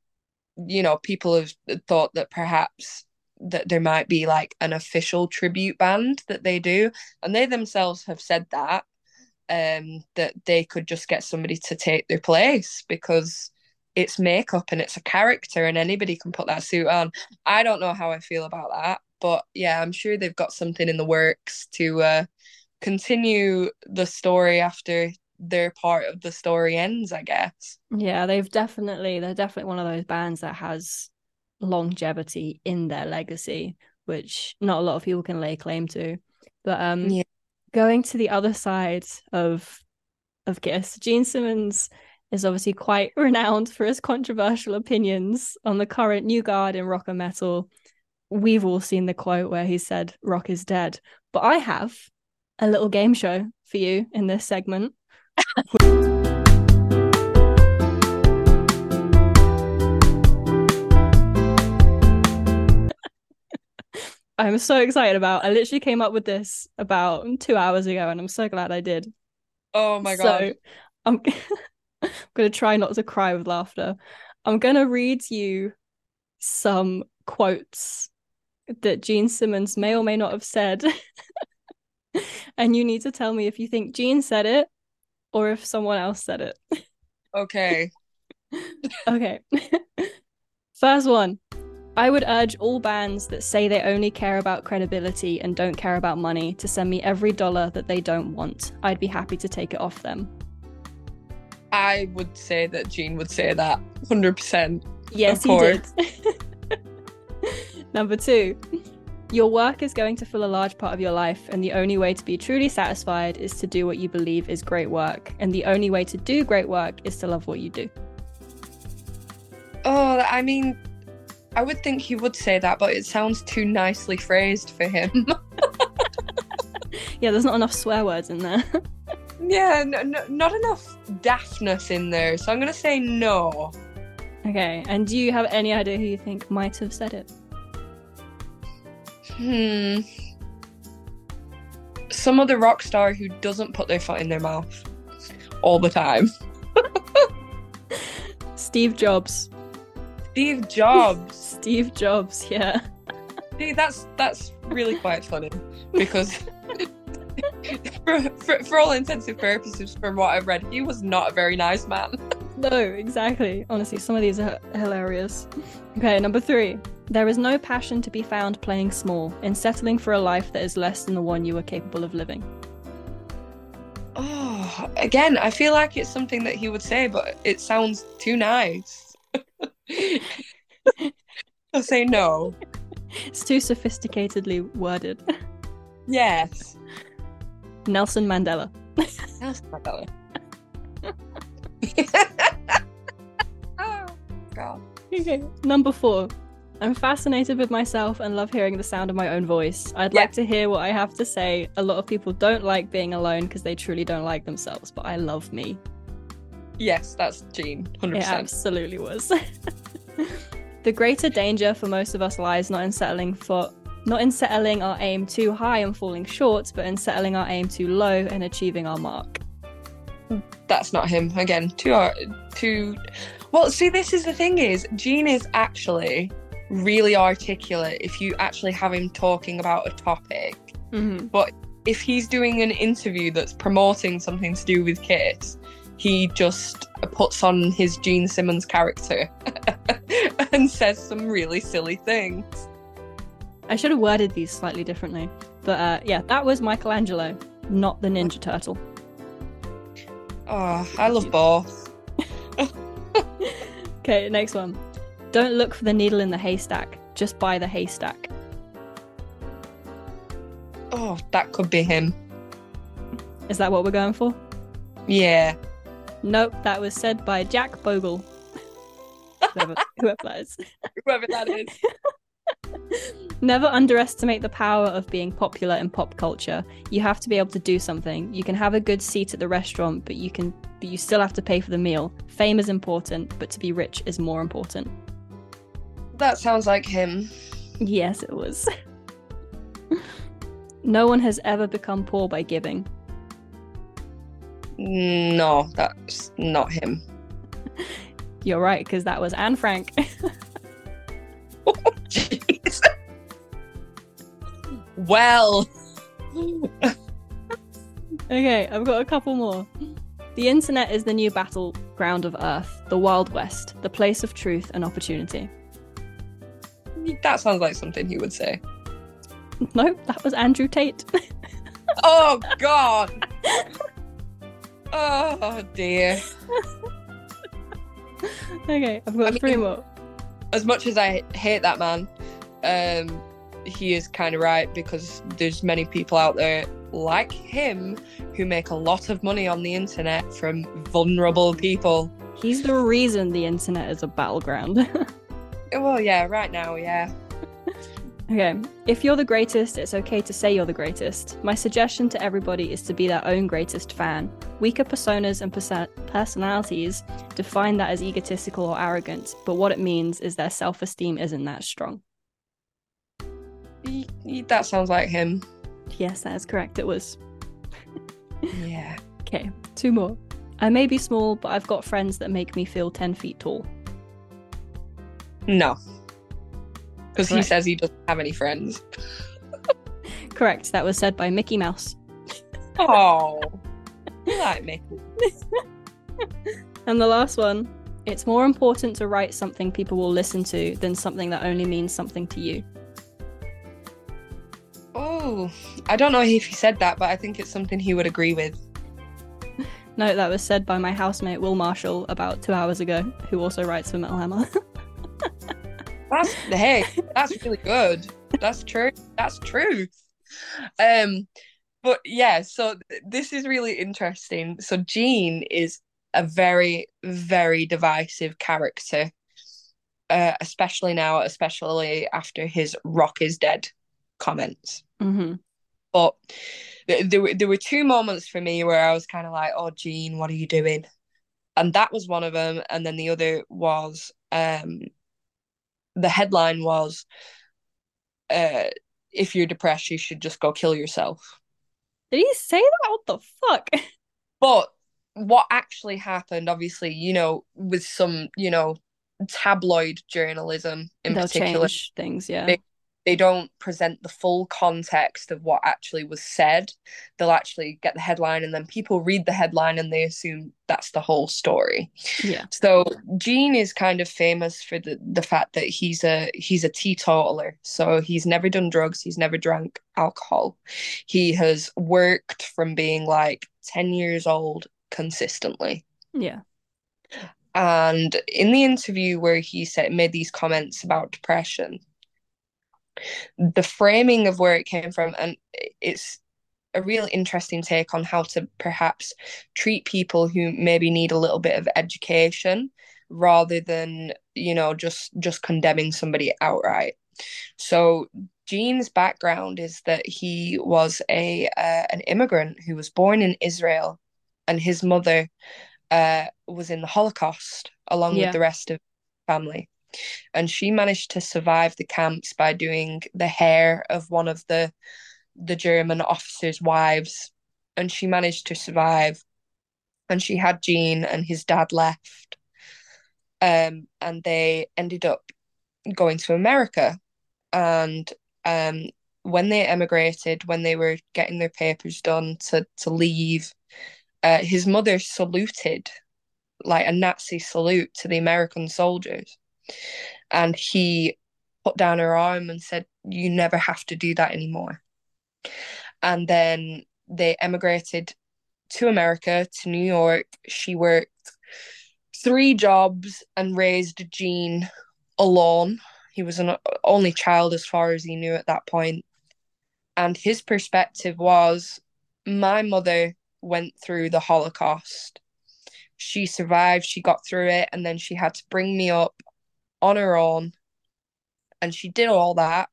you know, people have thought that perhaps that there might be like an official tribute band that they do, and they themselves have said that um that they could just get somebody to take their place because it's makeup and it's a character and anybody can put that suit on. I don't know how I feel about that. But yeah, I'm sure they've got something in the works to uh, continue the story after their part of the story ends, I guess. Yeah, they've definitely they're definitely one of those bands that has longevity in their legacy, which not a lot of people can lay claim to. But um yeah. going to the other side of of Kiss, Gene Simmons is obviously quite renowned for his controversial opinions on the current new guard in rock and metal we've all seen the quote where he said, Rock is dead. But I have a little game show for you in this segment. I'm so excited about. I literally came up with this about two hours ago, and I'm so glad I did. Oh my god! So I'm, I'm gonna try not to cry with laughter. I'm gonna read you some quotes that Gene Simmons may or may not have said. and you need to tell me if you think Gene said it or if someone else said it. Okay. okay. First one. I would urge all bands that say they only care about credibility and don't care about money to send me every dollar that they don't want. I'd be happy to take it off them. I would say that Gene would say that 100%. Yes, he did. Number two, your work is going to fill a large part of your life, and the only way to be truly satisfied is to do what you believe is great work. And the only way to do great work is to love what you do. Oh, I mean, I would think he would say that, but it sounds too nicely phrased for him. yeah, there's not enough swear words in there. yeah, no, no, not enough daftness in there, so I'm going to say no. Okay, and do you have any idea who you think might have said it? Hmm. Some other rock star who doesn't put their foot in their mouth all the time. Steve Jobs. Steve Jobs. Steve Jobs, yeah. See, that's that's really quite funny because for, for, for all intensive purposes, from what I've read, he was not a very nice man. no, exactly. Honestly, some of these are hilarious. Okay, number three. There is no passion to be found playing small, in settling for a life that is less than the one you are capable of living. Oh, again, I feel like it's something that he would say, but it sounds too nice. I'll say no. It's too sophisticatedly worded. Yes. Nelson Mandela. Nelson Mandela. oh, God. Okay, number four. I'm fascinated with myself and love hearing the sound of my own voice. I'd yeah. like to hear what I have to say. A lot of people don't like being alone because they truly don't like themselves, but I love me. Yes, that's Gene, 100%. It absolutely was. the greater danger for most of us lies not in settling for not in settling our aim too high and falling short, but in settling our aim too low and achieving our mark. That's not him. Again, too uh, too well, see this is the thing is Gene is actually really articulate if you actually have him talking about a topic. Mm-hmm. But if he's doing an interview that's promoting something to do with Kiss, he just puts on his Gene Simmons character and says some really silly things. I should have worded these slightly differently. But uh, yeah, that was Michelangelo, not the Ninja Turtle. Oh, I love both. okay, next one. Don't look for the needle in the haystack, just buy the haystack. Oh, that could be him. Is that what we're going for? Yeah. Nope, that was said by Jack Bogle. whoever, whoever that is. Whoever that is. Never underestimate the power of being popular in pop culture. You have to be able to do something. You can have a good seat at the restaurant, but you can but you still have to pay for the meal. Fame is important, but to be rich is more important. That sounds like him. Yes, it was. no one has ever become poor by giving. No, that's not him. You're right, because that was Anne Frank. oh, jeez. well. okay, I've got a couple more. The internet is the new battleground of Earth, the Wild West, the place of truth and opportunity. That sounds like something he would say. No, that was Andrew Tate. oh, God. oh, dear. okay, I've got I mean, three more. As much as I hate that man, um, he is kind of right because there's many people out there like him who make a lot of money on the internet from vulnerable people. He's the reason the internet is a battleground. Oh, well, yeah, right now, yeah. okay, if you're the greatest, it's okay to say you're the greatest. My suggestion to everybody is to be their own greatest fan. Weaker personas and perso- personalities define that as egotistical or arrogant, but what it means is their self esteem isn't that strong. That sounds like him. Yes, that is correct. It was. yeah. Okay, two more. I may be small, but I've got friends that make me feel 10 feet tall. No. Because he says he doesn't have any friends. Correct. That was said by Mickey Mouse. Oh. you like Mickey. and the last one. It's more important to write something people will listen to than something that only means something to you. Oh, I don't know if he said that, but I think it's something he would agree with. No, that was said by my housemate Will Marshall about two hours ago, who also writes for Metal Hammer. that's hey, that's really good. That's true. That's true. Um, but yeah, so th- this is really interesting. So Gene is a very, very divisive character, uh, especially now, especially after his "Rock is dead" comments. Mm-hmm. But there, were, there were two moments for me where I was kind of like, oh, Gene, what are you doing? And that was one of them. And then the other was um, the headline was, uh, if you're depressed, you should just go kill yourself. Did he say that? What the fuck? But what actually happened, obviously, you know, with some, you know, tabloid journalism in They'll particular, things, yeah. They, they don't present the full context of what actually was said. They'll actually get the headline and then people read the headline and they assume that's the whole story. Yeah. So Gene is kind of famous for the, the fact that he's a he's a teetotaler. So he's never done drugs, he's never drank alcohol. He has worked from being like 10 years old consistently. Yeah. And in the interview where he said made these comments about depression, the framing of where it came from and it's a real interesting take on how to perhaps treat people who maybe need a little bit of education rather than you know just just condemning somebody outright so Gene's background is that he was a uh, an immigrant who was born in Israel and his mother uh, was in the Holocaust along yeah. with the rest of family and she managed to survive the camps by doing the hair of one of the the German officers' wives, and she managed to survive. And she had Gene, and his dad left, um, and they ended up going to America. And um, when they emigrated, when they were getting their papers done to to leave, uh, his mother saluted like a Nazi salute to the American soldiers and he put down her arm and said, You never have to do that anymore. And then they emigrated to America, to New York. She worked three jobs and raised Gene alone. He was an only child as far as he knew at that point. And his perspective was my mother went through the Holocaust. She survived, she got through it, and then she had to bring me up on her own And she did all that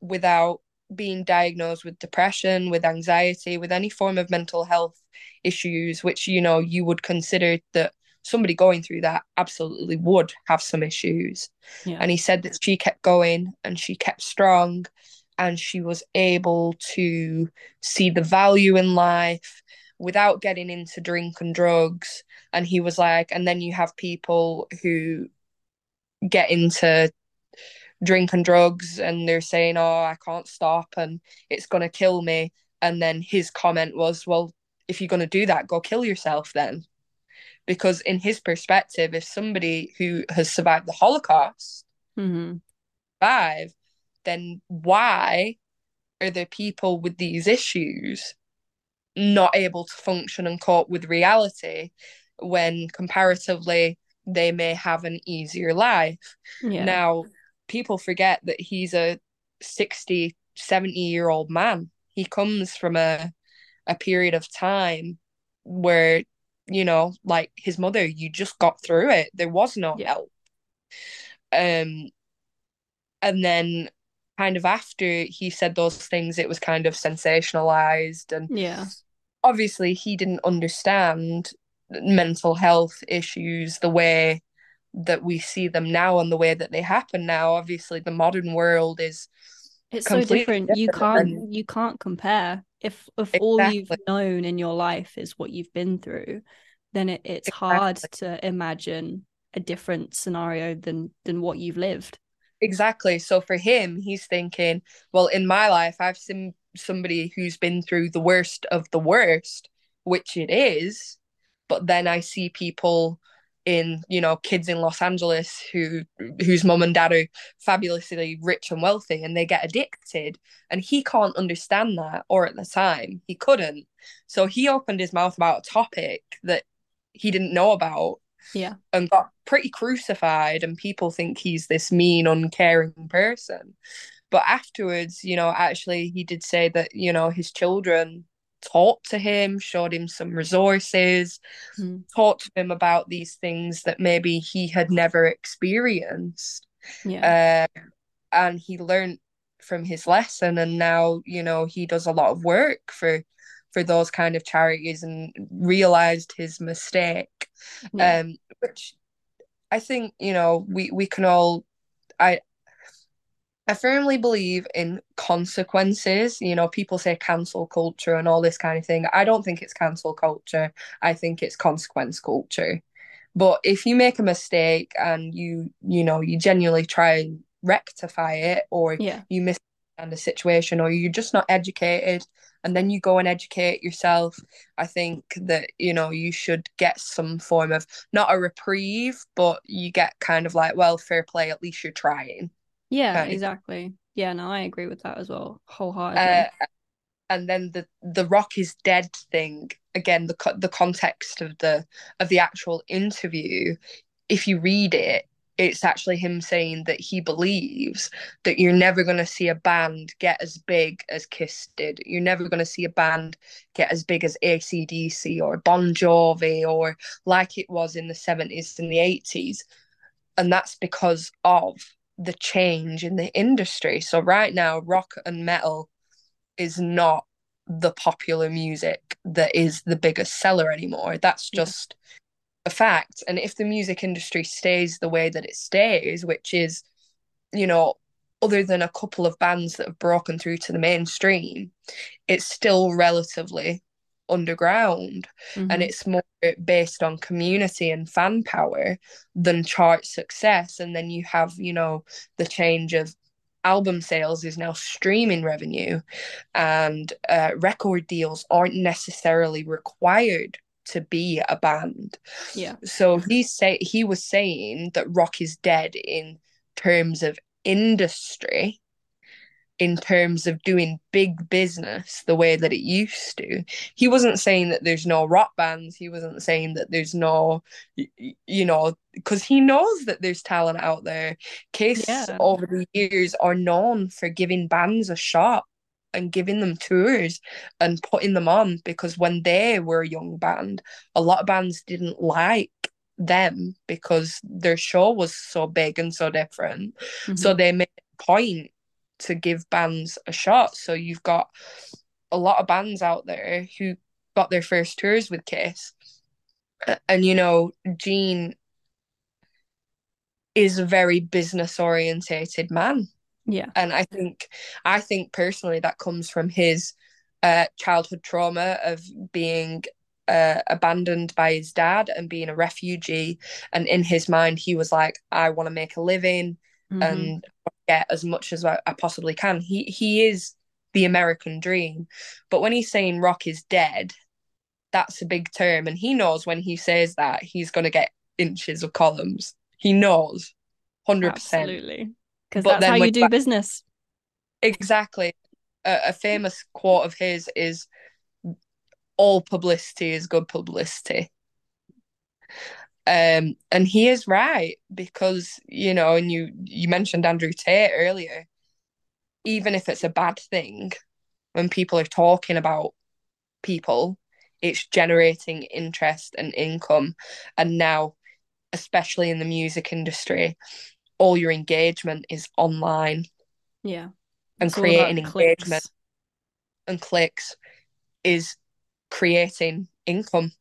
without being diagnosed with depression, with anxiety, with any form of mental health issues, which, you know, you would consider that somebody going through that absolutely would have some issues. Yeah. And he said that she kept going and she kept strong and she was able to see the value in life without getting into drink and drugs. And he was like, and then you have people who get into drink and drugs and they're saying, oh, I can't stop and it's going to kill me. And then his comment was, well, if you're going to do that, go kill yourself then. Because in his perspective, if somebody who has survived the Holocaust mm-hmm. survive, then why are there people with these issues not able to function and cope with reality when comparatively they may have an easier life? Yeah. Now, people forget that he's a 60, 70 year old man. He comes from a a period of time where, you know, like his mother, you just got through it. There was no yeah. help. Um and then kind of after he said those things, it was kind of sensationalized. And yeah, obviously, he didn't understand mental health issues the way that we see them now and the way that they happen now. Obviously, the modern world is it's so different. different. You can't you can't compare. If if exactly. all you've known in your life is what you've been through, then it, it's exactly. hard to imagine a different scenario than than what you've lived. Exactly. So for him, he's thinking, well, in my life, I've seen somebody who's been through the worst of the worst, which it is. But then I see people in, you know, kids in Los Angeles who whose mom and dad are fabulously rich and wealthy and they get addicted. And he can't understand that, or at the time, he couldn't. So he opened his mouth about a topic that he didn't know about yeah and got pretty crucified and people think he's this mean uncaring person but afterwards you know actually he did say that you know his children talked to him showed him some resources mm. talked to him about these things that maybe he had never experienced yeah uh, and he learned from his lesson and now you know he does a lot of work for for those kind of charities and realized his mistake yeah. um which i think you know we we can all i I firmly believe in consequences. You know, people say cancel culture and all this kind of thing. I don't think it's cancel culture. I think it's consequence culture. But if you make a mistake and you, you know, you genuinely try and rectify it or yeah. you misunderstand a situation or you're just not educated and then you go and educate yourself i think that you know you should get some form of not a reprieve but you get kind of like well fair play at least you're trying yeah exactly yeah no i agree with that as well wholeheartedly uh, and then the the rock is dead thing again the the context of the of the actual interview if you read it it's actually him saying that he believes that you're never going to see a band get as big as Kiss did. You're never going to see a band get as big as AC/DC or Bon Jovi or like it was in the 70s and the 80s. And that's because of the change in the industry. So, right now, rock and metal is not the popular music that is the biggest seller anymore. That's just a fact. And if the music industry stays the way that it stays, which is, you know, other than a couple of bands that have broken through to the mainstream, it's still relatively underground mm-hmm. and it's more based on community and fan power than chart success and then you have you know the change of album sales is now streaming revenue and uh, record deals aren't necessarily required to be a band. Yeah. So he say he was saying that rock is dead in terms of industry, in terms of doing big business the way that it used to. He wasn't saying that there's no rock bands. He wasn't saying that there's no, you know, because he knows that there's talent out there. Kiss yeah. over the years are known for giving bands a shot and giving them tours and putting them on because when they were a young band, a lot of bands didn't like them because their show was so big and so different. Mhm. So they made a point to give bands a shot. So you've got a lot of bands out there who got their first tours with Kiss. And you know, Gene is a very business orientated man. yeah, And I think I think personally that comes from his uh, childhood trauma of being uh, abandoned by his dad and being a refugee. And in his mind, he was like, I want to make a living Mhm. and get as much as I, I possibly can. He he is the American dream. But when he's saying rock is dead, that's a big term. And he knows when he says that he's gonna get inches of columns. He knows. Hundred percent. absolutely, because that's how you do business. Exactly. A, a famous quote of his is all publicity is good publicity. Um, and he is right because, you know, and you you mentioned Andrew Tate earlier. Even if it's a bad thing, when people are talking about people, it's generating interest and income. And now, especially in the music industry, all your engagement is online Yeah, and It's creating clicks. engagement and clicks is creating income.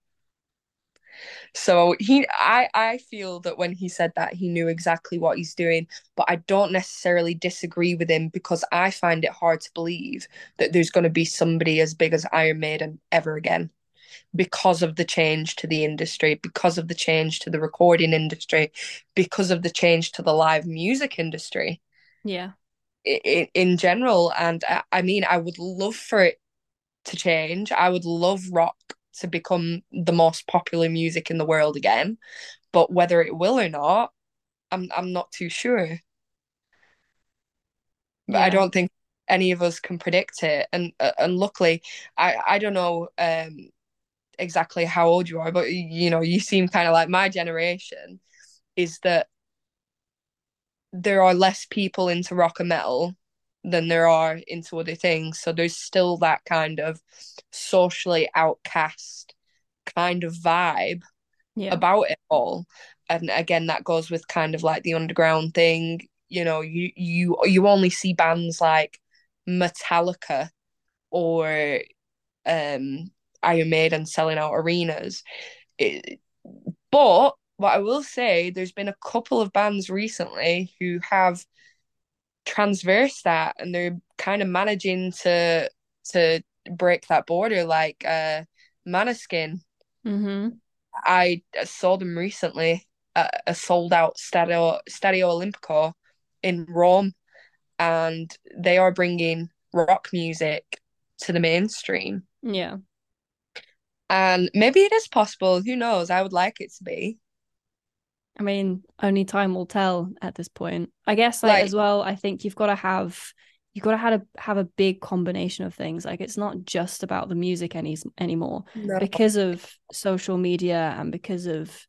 So he I I feel that when he said that he knew exactly what he's doing, but I don't necessarily disagree with him because I find it hard to believe that there's going to be somebody as big as Iron Maiden ever again because of the change to the industry, because of the change to the recording industry, because of the change to the live music industry Yeah, in, in general. And I, I mean, I would love for it to change. I would love rock to become the most popular music in the world again. But whether it will or not, I'm I'm not too sure. But I don't think any of us can predict it. And uh, and luckily, I I don't know um exactly how old you are, but you know, you seem kind of like my generation. Is that there are less people into rock and metal than there are into other things. So there's still that kind of socially outcast kind of vibe yeah, about it all. And again, that goes with kind of like the underground thing. You know, you you you only see bands like Metallica or um Iron Maiden selling out arenas. It, but what I will say, there's been a couple of bands recently who have transversed that and they're kind of managing to to break that border like uh Maneskin. mm-hmm. I saw them recently at a sold out Stadio Stadio Olimpico in Rome and they are bringing rock music to the mainstream. yeah, And maybe it is possible, who knows? I would like it to be. I mean, only time will tell at this point. I guess, like, as well, I think you've got to have you've got to have a have a big combination of things. Like, it's not just about the music any anymore No. because of social media and because of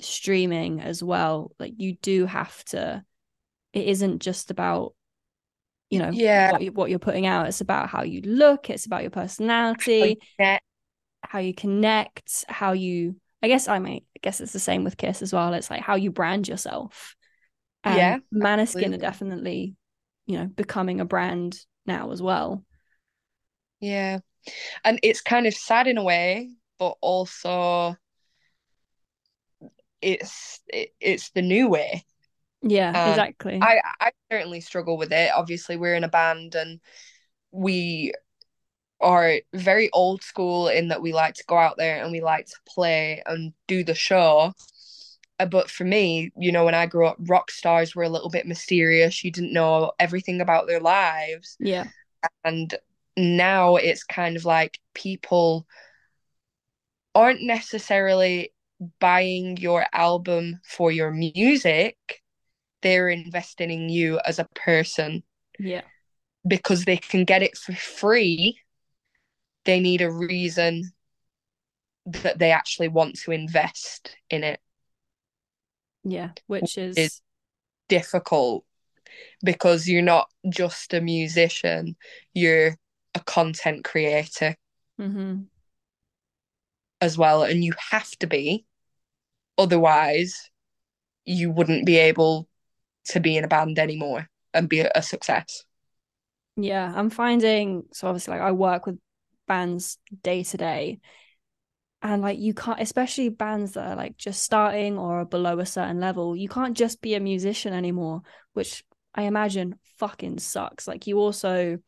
streaming as well. Like, you do have to. It isn't just about you know Yeah. what, you, what you're putting out. It's about how you look. It's about your personality. Yeah. how you connect, how you I guess I mean I guess it's the same with Kiss as well. It's like how you brand yourself. And Yeah, Maneskin absolutely. are definitely, you know, becoming a brand now as well. Yeah. And it's kind of sad in a way, but also it's it, it's the new way. Yeah, Um, exactly. I I certainly struggle with it. Obviously, we're in a band and we are very old school in that we like to go out there and we like to play and do the show. Uh, But for me, you know, when I grew up, rock stars were a little bit mysterious. You didn't know everything about their lives. yeah. And now it's kind of like people aren't necessarily buying your album for your music, they're investing in you as a person Yeah. because they can get it for free. They need a reason that they actually want to invest in it. Yeah. Which is is- Difficult because you're not just a musician, you're a content creator. Mhm. as well, and you have to be. otherwise you wouldn't be able to be in a band anymore and be a success. Yeah, I'm finding so obviously like I work with bands day to day and like you can't especially bands that are like just starting or below a certain level you can't just be a musician anymore which i imagine fucking sucks like you also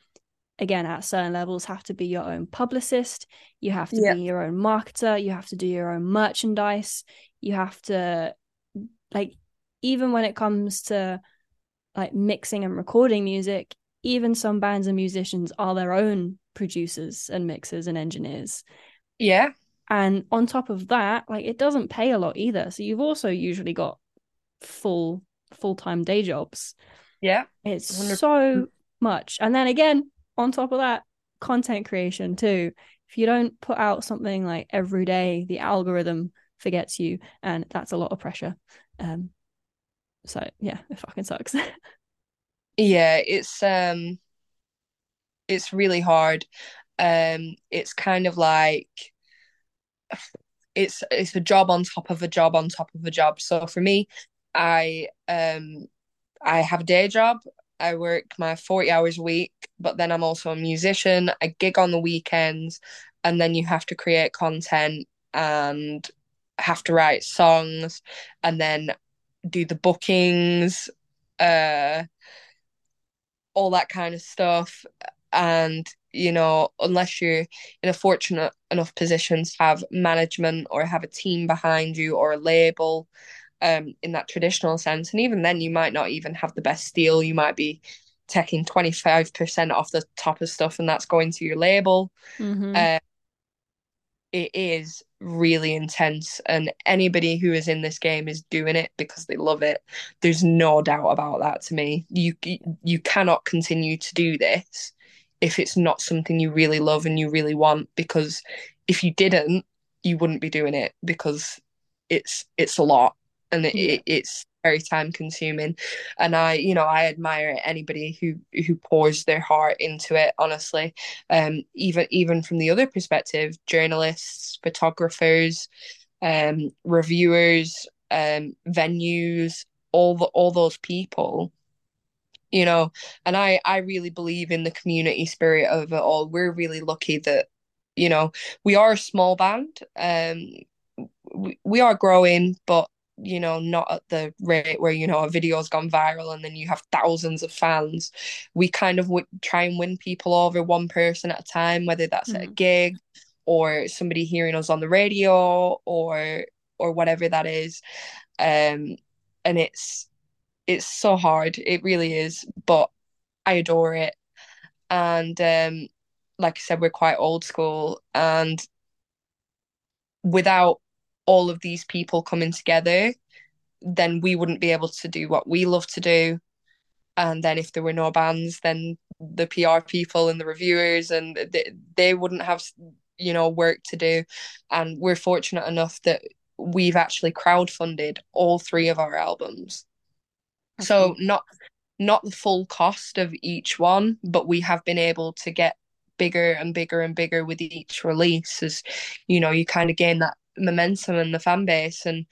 again at certain levels have to be your own publicist you have to yeah. be your own marketer you have to do your own merchandise you have to like even when it comes to like mixing and recording music even some bands and musicians are their own producers and mixers and engineers. Yeah. And on top of that like it doesn't pay a lot either. So you've also usually got full full-time day jobs. Yeah. It's 100%. so much. And then again on top of that content creation too. If you don't put out something like every day the algorithm forgets you and that's a lot of pressure. Um so yeah it fucking sucks. Yeah it's um it's really hard um it's kind of like it's it's a job on top of a job on top of a job. So for me, I um I have a day job. I work my 40 hours a week, but then I'm also a musician. I gig on the weekends, and then you have to create content and have to write songs and then do the bookings, uh all that kind of stuff. And you know, unless you're in a fortunate enough position to have management or have a team behind you or a label um, in that traditional sense. And even then, you might not even have the best deal. You might be taking 25% off the top of stuff and that's going to your label. Mm-hmm. Uh, it is really intense and anybody who is in this game is doing it because they love it there's no doubt about that to me you you cannot continue to do this if it's not something you really love and you really want because if you didn't you wouldn't be doing it because it's it's a lot and it, yeah. it, it's very time consuming and i you know i admire anybody who who pours their heart into it honestly um even even from the other perspective journalists photographers um reviewers um venues all the all those people you know and i i really believe in the community spirit of it all we're really lucky that you know we are a small band um we, we are growing but you know not at the rate where you know a video's gone viral and then you have thousands of fans we kind of w- try and win people over one person at a time whether that's mm. at a mm. gig or somebody hearing us on the radio or or whatever that is um and it's it's so hard. It really is, but I adore it. And um, like I said, we're quite old school, and without all of these people coming together, then we wouldn't be able to do what we love to do. And then if there were no bands, then the PR people and the reviewers and they, they wouldn't have you know work to do. And we're fortunate enough that we've actually crowdfunded all three of our albums so not not the full cost of each one, but we have been able to get bigger and bigger and bigger with each release as you know you kind of gain that momentum and the fan base. And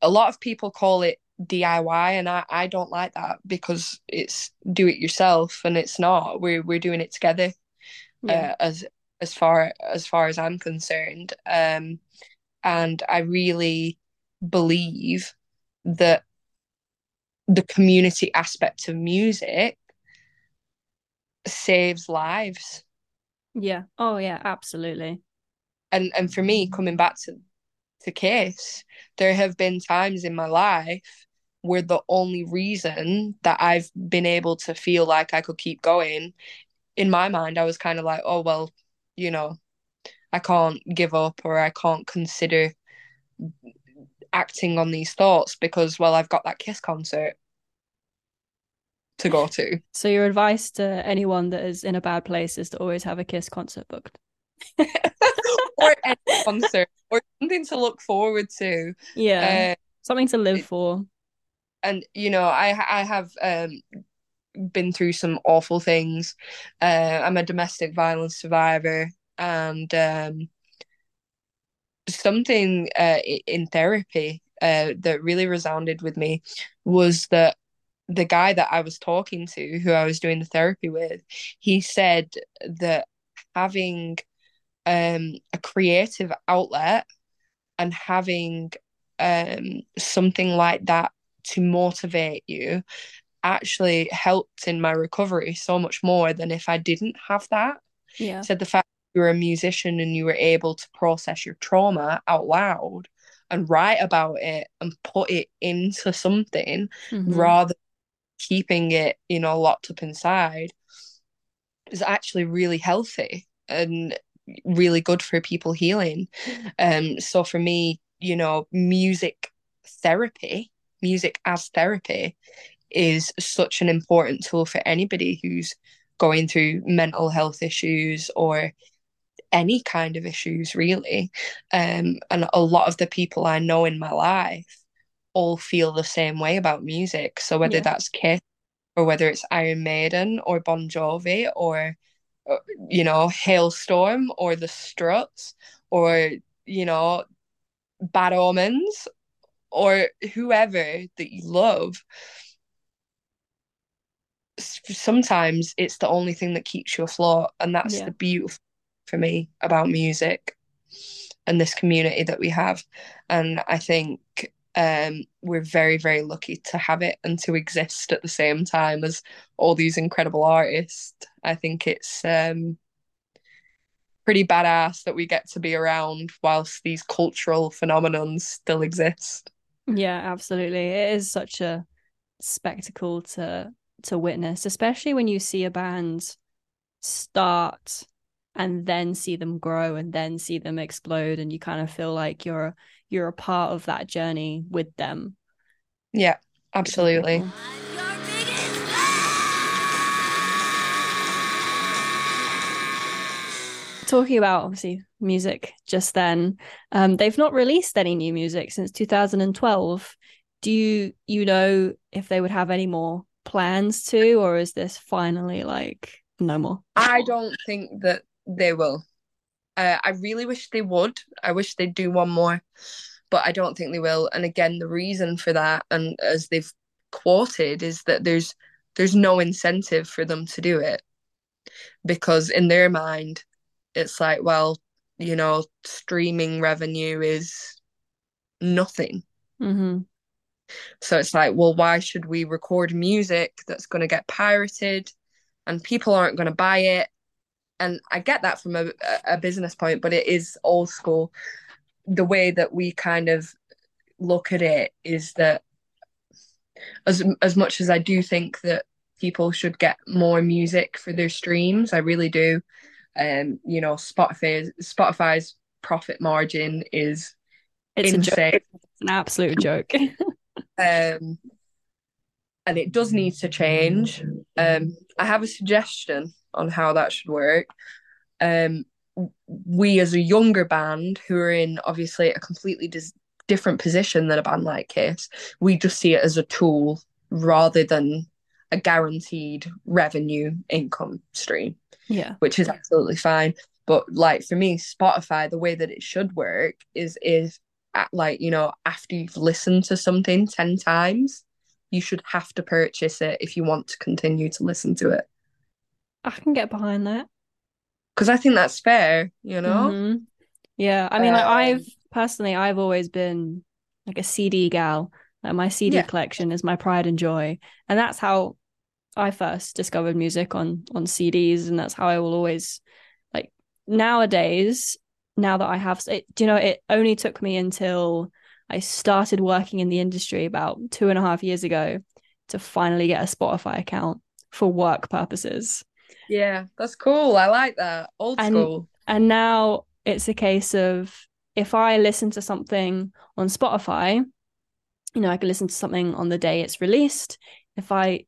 a lot of people call it DIY and I, I don't like that because it's do it yourself and it's not. We're we're doing it together yeah. uh, as as far as far as I'm concerned. Um and I really believe that the community aspect of music saves lives. Yeah. Oh yeah, absolutely. And and for me, coming back to to Kiss, there have been times in my life where the only reason that I've been able to feel like I could keep going, in my mind, I was kind of like, oh well, you know, I can't give up or I can't consider acting on these thoughts because well I've got that Kiss concert to go to. So your advice to anyone that is in a bad place is to always have a Kiss concert booked. or any concert or something to look forward to. Yeah. Uh, something to live for. And you know, I I have um been through some awful things. Uh, I'm a domestic violence survivor and um something uh, in therapy uh, that really resounded with me was that the guy that I was talking to, who I was doing the therapy with, he said that having um, a creative outlet and having um, something like that to motivate you actually helped in my recovery so much more than if I didn't have that. Yeah. Said the fact you were a musician and you were able to process your trauma out loud and write about it and put it into something Mhm. rather than keeping it, you know, locked up inside is actually really healthy and really good for people healing. Um, so for me, you know, music therapy, music as therapy is such an important tool for anybody who's going through mental health issues or any kind of issues really um and a lot of the people i know in my life all feel the same way about music so whether Yeah. that's kiss or whether it's iron maiden or bon jovi or uh, you know Halestorm or the struts or you know bad omens or whoever that you love sometimes it's the only thing that keeps you afloat and that's Yeah. the beautiful for me about music and this community that we have. And i think um we're very very lucky to have it and to exist at the same time as all these incredible artists. I think it's um pretty badass that we get to be around whilst these cultural phenomenons still exist. Yeah, absolutely. It is such a spectacle to to witness, especially when you see a band start and then see them grow and then see them explode and you kind of feel like you're you're a part of that journey with them. yeah absolutely. Talking about obviously music just then, um, they've not released any new music since 2012. Do you you know if they would have any more plans to, or is this finally like no more? I don't think that they will. Uh, I really wish they would. I wish they'd do one more, but I don't think they will. And again, the reason for that, and as they've quoted, is that there's there's no incentive for them to do it because in their mind, it's like, well, you know, streaming revenue is nothing. hmm So it's like, well, why should we record music that's going to get pirated and people aren't going to buy it? And I get that from a, a business point, but it is old school. The way that we kind of look at it is that as as much as I do think that people should get more music for their streams, I really do. Um, you know, Spotify Spotify's profit margin is It's insane. It's an absolute joke. um, and it does need to change. Um, I have a suggestion on how that should work. Um, we, as a younger band who are in obviously a completely dis- different position than a band like Kiss, we just see it as a tool rather than a guaranteed revenue income stream yeah. which is absolutely fine. But like for me, Spotify, the way that it should work is is at, like you know after you've listened to something ten times, you should have to purchase it if you want to continue to listen to it. I can get behind that. Because I think that's fair, you know. Mhm. Yeah, I mean, like Um, I've personally, I've always been like a CD gal. Like my CD Yeah. collection is my pride and joy, and that's how I first discovered music on on CDs, and that's how I will always like nowadays. Now that I have, it, do you know, it only took me until I started working in the industry about two and a half years ago to finally get a Spotify account for work purposes. Yeah, that's cool. I like that. Old And- school. And now it's a case of if I listen to something on Spotify, you know, I can listen to something on the day it's released. If I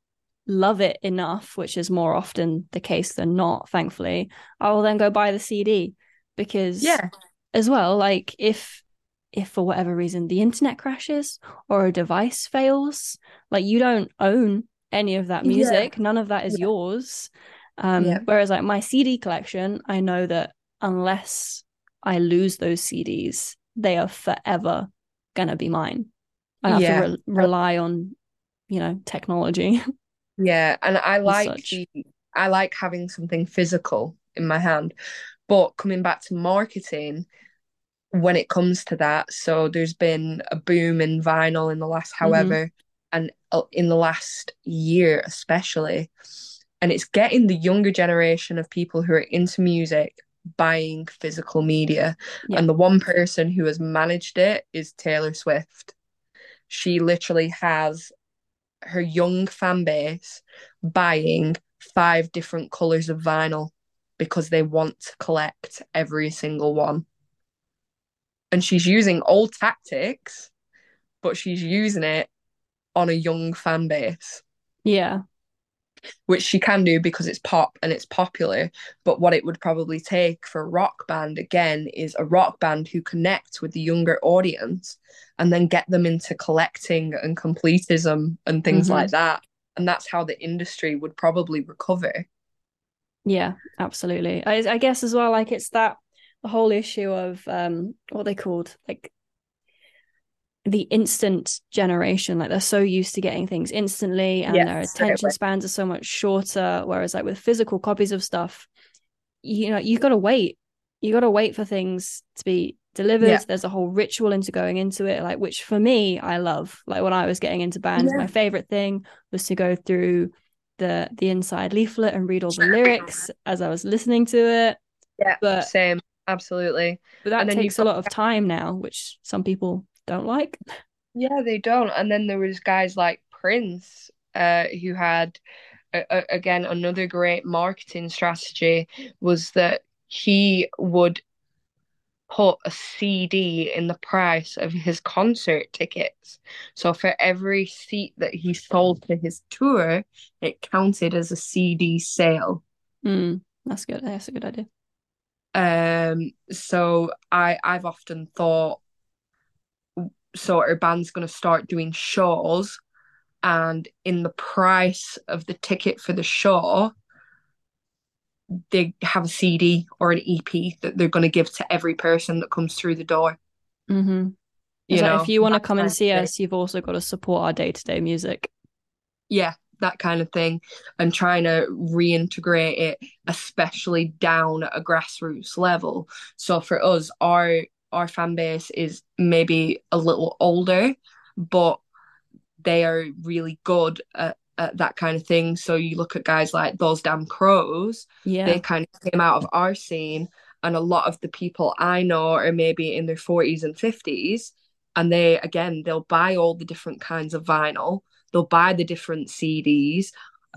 love it enough, which is more often the case than not, thankfully, I will then go buy the CD because Yeah, as well, like if if for whatever reason the internet crashes or a device fails, like you don't own any of that Yeah. music, none of that is Yeah. yours. Um, Yeah. whereas like my CD collection, I know that unless I lose those CDs, they are forever gonna be mine. I have Yeah. to re- rely on, you know, technology. Yeah, and I like the I like having something physical in my hand. But coming back to marketing, when it comes to that, so there's been a boom in vinyl in the last Mm-hmm. however, and uh, in the last year especially, and it's getting the younger generation of people who are into music buying physical media. Yeah. And the one person who has managed it is Taylor Swift. She literally has her young fan base buying five different colors of vinyl because they want to collect every single one. And she's using old tactics, but she's using it on a young fan base, Yeah. which she can do because it's pop and it's popular. But what it would probably take for a rock band again is a rock band who connects with the younger audience and then get them into collecting and completism and things Mhm. like that. And that's how the industry would probably recover. Yeah, absolutely. I, I guess as well, like it's that the whole issue of um what they called like the instant generation. Like they're so used to getting things instantly, and Yes, their attention spans are so much shorter. Whereas like with physical copies of stuff, you know, you got to wait. You got to wait for things to be delivered. Yeah. There's a whole ritual into going into it, like which for me I love. Like when I was getting into bands, Yeah. my favorite thing was to go through the the inside leaflet and read all the lyrics as I was listening to it. Yeah, But- same, absolutely. But that And then takes you've a lot of time now, which some people don't like. Yeah, they don't. And then there was guys like Prince, uh, who had again another great marketing strategy was that he would put a CD in the price of his concert tickets. So for every seat that he sold to his tour, it counted as a CD sale. Mm, that's good. That's a good idea. Um, so I I've often thought so our band's gonna start doing shows and in the price of the ticket for the show they have a CD or an EP that they're gonna give to every person that comes through the door. mm-hmm. You know, if you want to come and see us, you've also got to support our day to day music. yeah, that kind of thing, and trying to reintegrate it, especially down at a grassroots level. So for us, our our fan base is maybe a little older, but they are really good at, at that kind of thing. So you look at guys like those damn crows, Yeah. they kind of came out of our scene, and a lot of the people I know are maybe in their 40s and 50s. And they, again, they'll buy all the different kinds of vinyl, they'll buy the different CDs,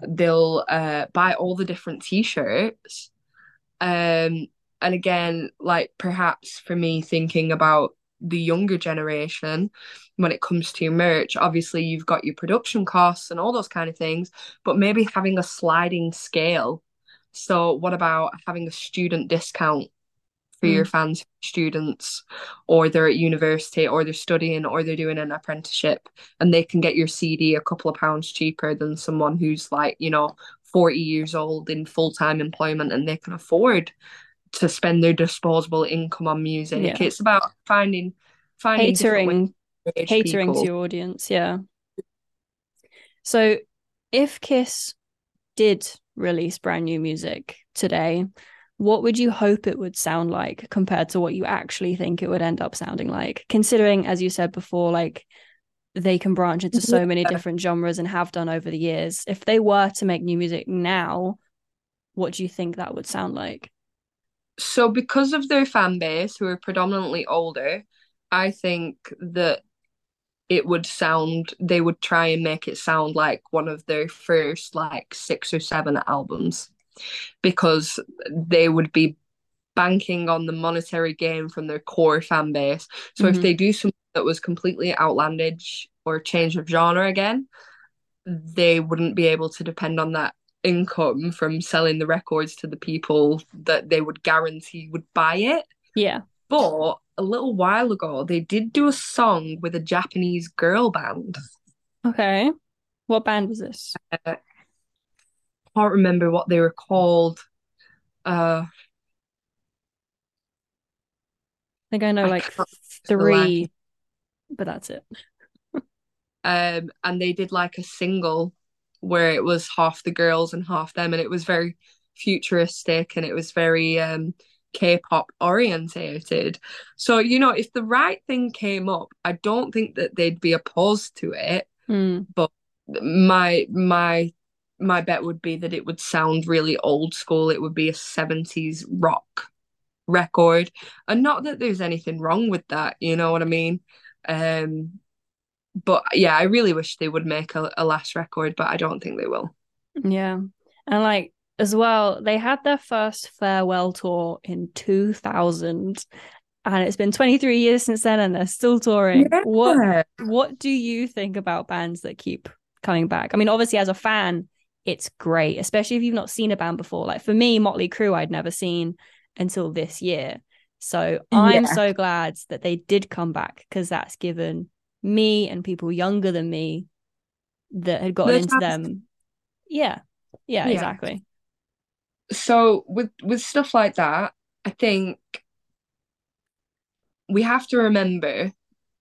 they'll uh, buy all the different t shirts. Um, and again, like perhaps for me, thinking about the younger generation when it comes to merch, obviously you've got your production costs and all those kind of things, but maybe having a sliding scale. So, what about having a student discount for your mm. fans, students, or they're at university, or they're studying, or they're doing an apprenticeship, and they can get your CD a couple of pounds cheaper than someone who's like, you know, 40 years old in full time employment and they can afford to spend their disposable income on music. Yeah. It's about finding finding Catering, to catering people. to your audience. Yeah. So if Kiss did release brand new music today, what would you hope it would sound like compared to what you actually think it would end up sounding like? Considering, as you said before, like they can branch into so many different genres and have done over the years. If they were to make new music now, what do you think that would sound like? So, because of their fan base, who are predominantly older, I think that it would sound, they would try and make it sound like one of their first, like, six or seven albums, because they would be banking on the monetary gain from their core fan base. So, Mhm. if they do something that was completely outlandish or change of genre again, they wouldn't be able to depend on that income from selling the records to the people that they would guarantee would buy it. Yeah. But a little while ago, they did do a song with a Japanese girl band. Okay. What band was this? I can't remember what they were called. Uh, I think I know I like can't for the life three, but that's it. Um, and they did like a single where it was half the girls and half them, and it was very futuristic and it was very um K-pop orientated. So, you know, if the right thing came up, I don't think that they'd be opposed to it. Mm. But my my my bet would be that it would sound really old school. It would be a 70s rock record. And not that there's anything wrong with that, you know what I mean? Um but yeah, I really wish they would make a, a last record, but I don't think they will. Yeah. And like as well, they had their first farewell tour in 2000 and it's been 23 years since then and they're still touring. Yeah. What what do you think about bands that keep coming back? I mean, obviously as a fan, it's great, especially if you've not seen a band before. Like for me, Motley Crue I'd never seen until this year. So I'm Yeah. so glad that they did come back because that's given me and people younger than me that had gotten The into them. Yeah. Yeah, Yeah. exactly. so with with stuff like that, I think we have to remember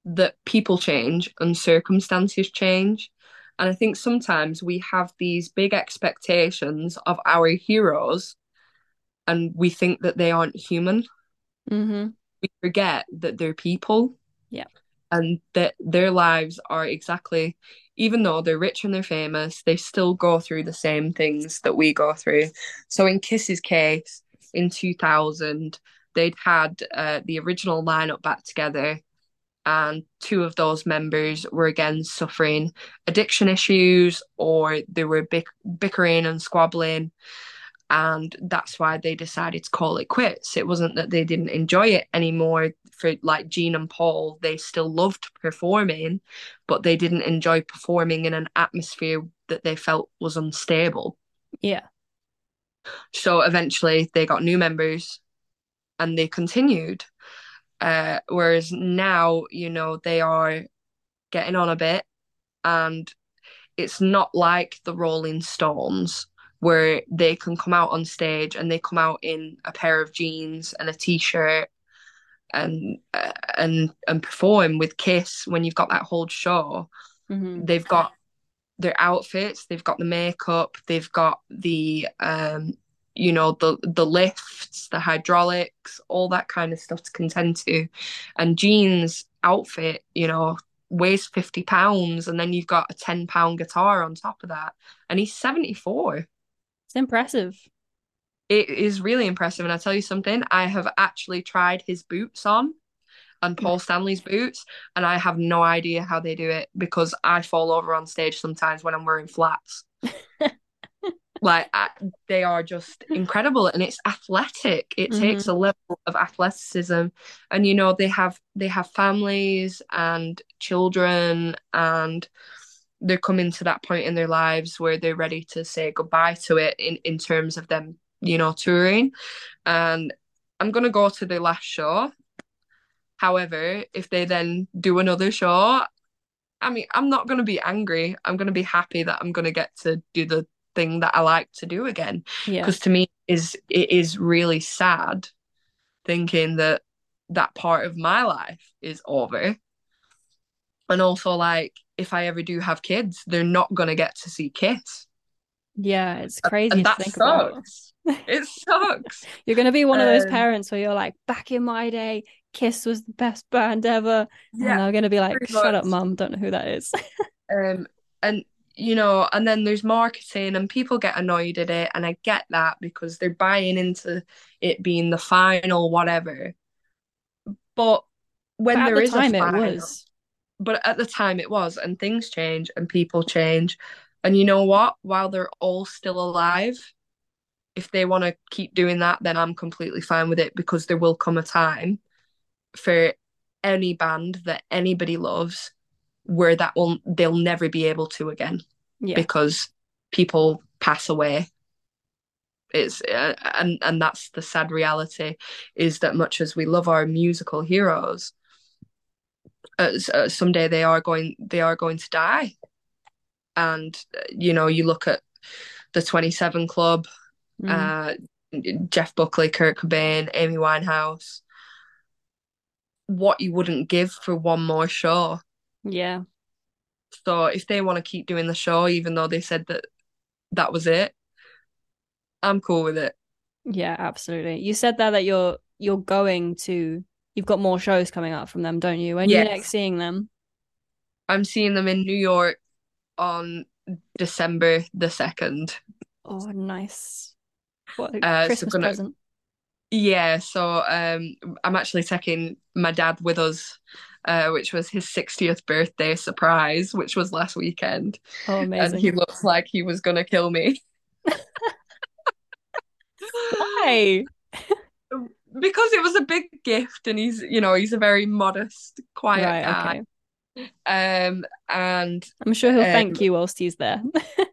that people change and circumstances change. And I think sometimes we have these big expectations of our heroes and we think that they aren't human. Mm-hmm. We forget that they're people. Yeah. And that their lives are exactly, even though they're rich and they're famous, they still go through the same things that we go through. So in Kiss's case, in 2000, they'd had uh, the original lineup back together, and two of those members were again suffering addiction issues or they were bick- bickering and squabbling. And that's why they decided to call it quits. It wasn't that they didn't enjoy it anymore. For like Gene and Paul, they still loved performing, but they didn't enjoy performing in an atmosphere that they felt was unstable. Yeah. So eventually they got new members and they continued. Uh, whereas now, you know, they are getting on a bit and it's not like the Rolling Stones where they can come out on stage and they come out in a pair of jeans and a t-shirt and uh, and and perform with Kiss when you've got that whole show Mm-hmm. they've got their outfits, they've got the makeup, they've got the um you know the the lifts, the hydraulics, all that kind of stuff to contend to. And Gene's outfit, you know, weighs 50 pounds and then you've got a 10 pound guitar on top of that. And he's 74. It's impressive. It is really impressive. And I tell you something, I have actually tried his boots on and hmm. Paul Stanley's boots, and I have no idea how they do it because I fall over on stage sometimes when I'm wearing flats. like I, they are just incredible, and it's athletic. It Mhm. takes a level of athleticism, and you know they have they have families and children, and they're coming to that point in their lives where they're ready to say goodbye to it in in terms of them, you know, touring. And I'm gonna go to the last show. However, if they then do another show, I mean, I'm not going to be angry. I'm going to be happy that I'm going to get to do the thing that I like to do again. Yeah. Because to me, is it is really sad thinking that that part of my life is over. And also, like, if I ever do have kids, they're not going to get to see Kiss. Yeah, it's crazy And to that sucks. It sucks. You're gonna be one of those Um, parents where you're like, back in my day, Kiss was the best band ever. And yeah. they're gonna be like, shut up, mum, don't know who that is. Um, and you know, and then there's marketing, and people get annoyed at it, and I get that because they're buying into it being the final whatever. But when But there the is time a it was. but at the time it was, and things change and people change, and you know what? While they're all still alive, if they want to keep doing that, then I'm completely fine with it because there will come a time for any band that anybody loves where that will they'll never be able to again Yeah. because people pass away it's uh, and and that's the sad reality is that much as we love our musical heroes uh, uh, someday they are going they are going to die and uh, you know you look at the 27 club Mm. uh Jeff Buckley Kurt Cobain Amy Winehouse what you wouldn't give for one more show yeah. So if they want to keep doing the show, even though they said that that was it, I'm cool with it. Yeah, absolutely. You said there that you're you're going to you've got more shows coming up from them, don't you? When yes. you next seeing them? I'm seeing them in New York on December the second. Oh, nice! What a uh, Christmas so gonna, present. Yeah, so um, I'm actually taking my dad with us, uh, which was his 60th birthday surprise, which was last weekend. Oh, amazing! And he looks like he was gonna kill me. Why? because it was a big gift, and he's, you know, he's a very modest, quiet right, guy. Okay. Um, and I'm sure he'll um, thank you whilst he's there.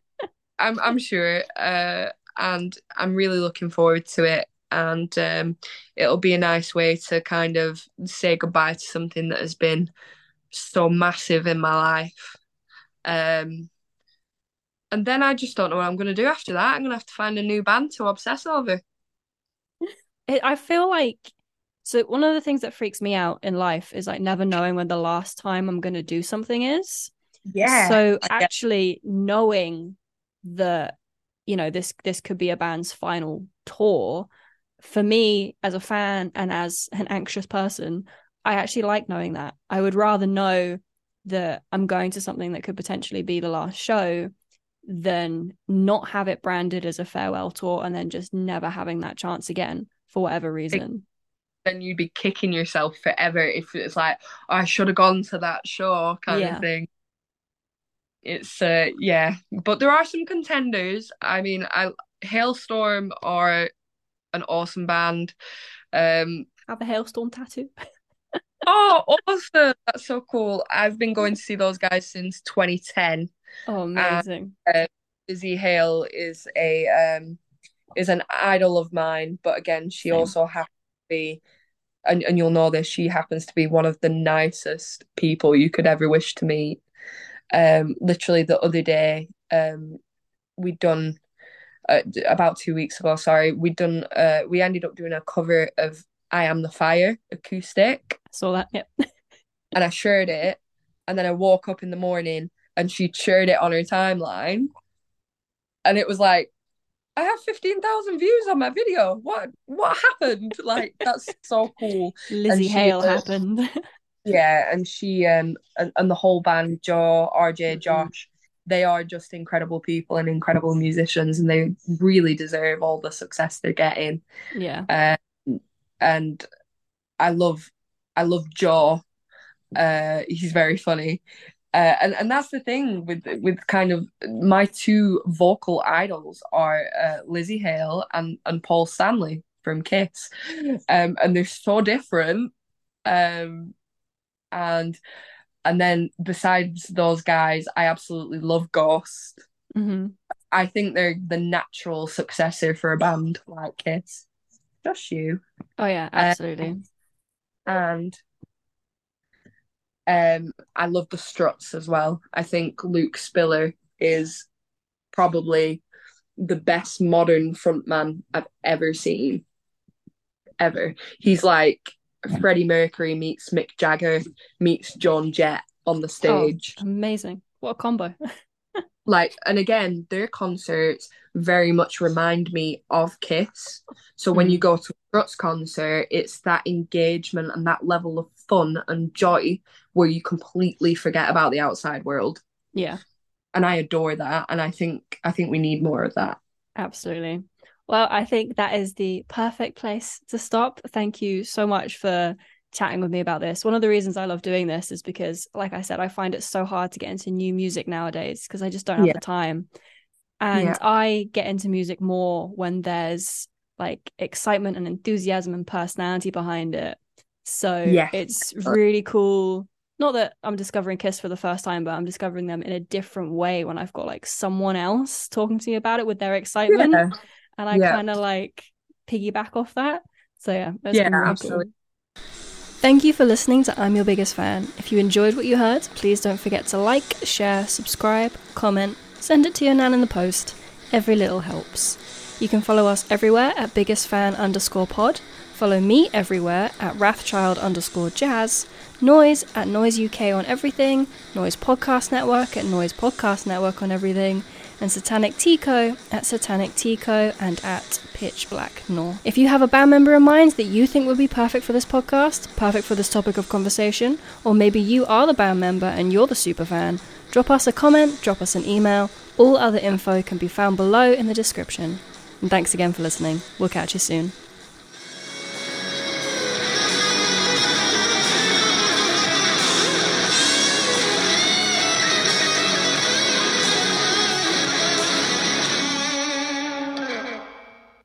I'm I'm sure. Uh, and I'm really looking forward to it. And um, it'll be a nice way to kind of say goodbye to something that has been so massive in my life. Um, and then I just don't know what I'm going to do after that. I'm going to have to find a new band to obsess over. It, I feel like so one of the things that freaks me out in life is like never knowing when the last time I'm going to do something is. Yeah. So actually knowing that you know this this could be a band's final tour for me as a fan and as an anxious person, I actually like knowing that. I would rather know that I'm going to something that could potentially be the last show than not have it branded as a farewell tour and then just never having that chance again for whatever reason then you'd be kicking yourself forever if it's like oh, I should have gone to that show kind yeah. of thing. It's uh yeah, but there are some contenders. I mean, I Halestorm are an awesome band. Um have a Halestorm tattoo. oh, awesome! That's so cool. I've been going to see those guys since 2010. Oh, amazing! And, uh, Hale is a um is an idol of mine, but again, she Same. also has be and, and you'll know this she happens to be one of the nicest people you could ever wish to meet um literally the other day um we'd done uh, about two weeks ago sorry we'd done uh we ended up doing a cover of i am the fire acoustic I saw that yep and i shared it and then i woke up in the morning and she shared it on her timeline and it was like I have 15,000 views on my video. What what happened? Like that's so cool. Lzzy Hale happened. yeah, and she um and, and the whole band, Joe, RJ, mm-hmm. Josh, they are just incredible people and incredible musicians and they really deserve all the success they're getting. Yeah. Um, and I love I love Jaw. Uh he's very funny. Uh, and and that's the thing with with kind of my two vocal idols are uh, Lzzy Hale and and Paul Stanley from Kiss, um, and they're so different. Um, and and then besides those guys, I absolutely love Ghost. Mm-hmm. I think they're the natural successor for a band like Kiss. Just you. Oh yeah, absolutely. Um, and um, I love the Struts as well. I think Luke Spiller is probably the best modern frontman I've ever seen. Ever. He's like Freddie Mercury meets Mick Jagger meets Joan Jett on the oh, stage. Oh, amazing. What a combo. like and again their concerts very much remind me of kiss so when you mm. go to a struts concert it's that engagement and that level of fun and joy where you completely forget about the outside world yeah and i adore that and i think i think we need more of that absolutely well i think that is the perfect place to stop thank you so much for chatting with me about this. One of the reasons I love doing this is because, like I said, I find it so hard to get into new music nowadays because I just don't have yeah. the time. And yeah. I get into music more when there's like excitement and enthusiasm and personality behind it. So yeah. it's uh, really cool. Not that I'm discovering Kiss for the first time, but I'm discovering them in a different way when I've got like someone else talking to me about it with their excitement. Yeah. And I kind of like piggyback off that. So yeah, yeah, really absolutely. Cool. Thank you for listening to I'm Your Biggest Fan. If you enjoyed what you heard, please don't forget to like, share, subscribe, comment, send it to your nan in the post. Every little helps. You can follow us everywhere at biggestfan underscore pod. Follow me everywhere at wraithchild underscore jazz. Noizze at Noizze UK on everything, Noizze Podcast Network at Noizze Podcast Network on everything, and Satanic Tea Co at Satanic Tea Co and at Pitch Black North. If you have a band member in mind that you think would be perfect for this podcast, perfect for this topic of conversation, or maybe you are the band member and you're the super fan, drop us a comment, drop us an email. All other info can be found below in the description. And thanks again for listening. We'll catch you soon.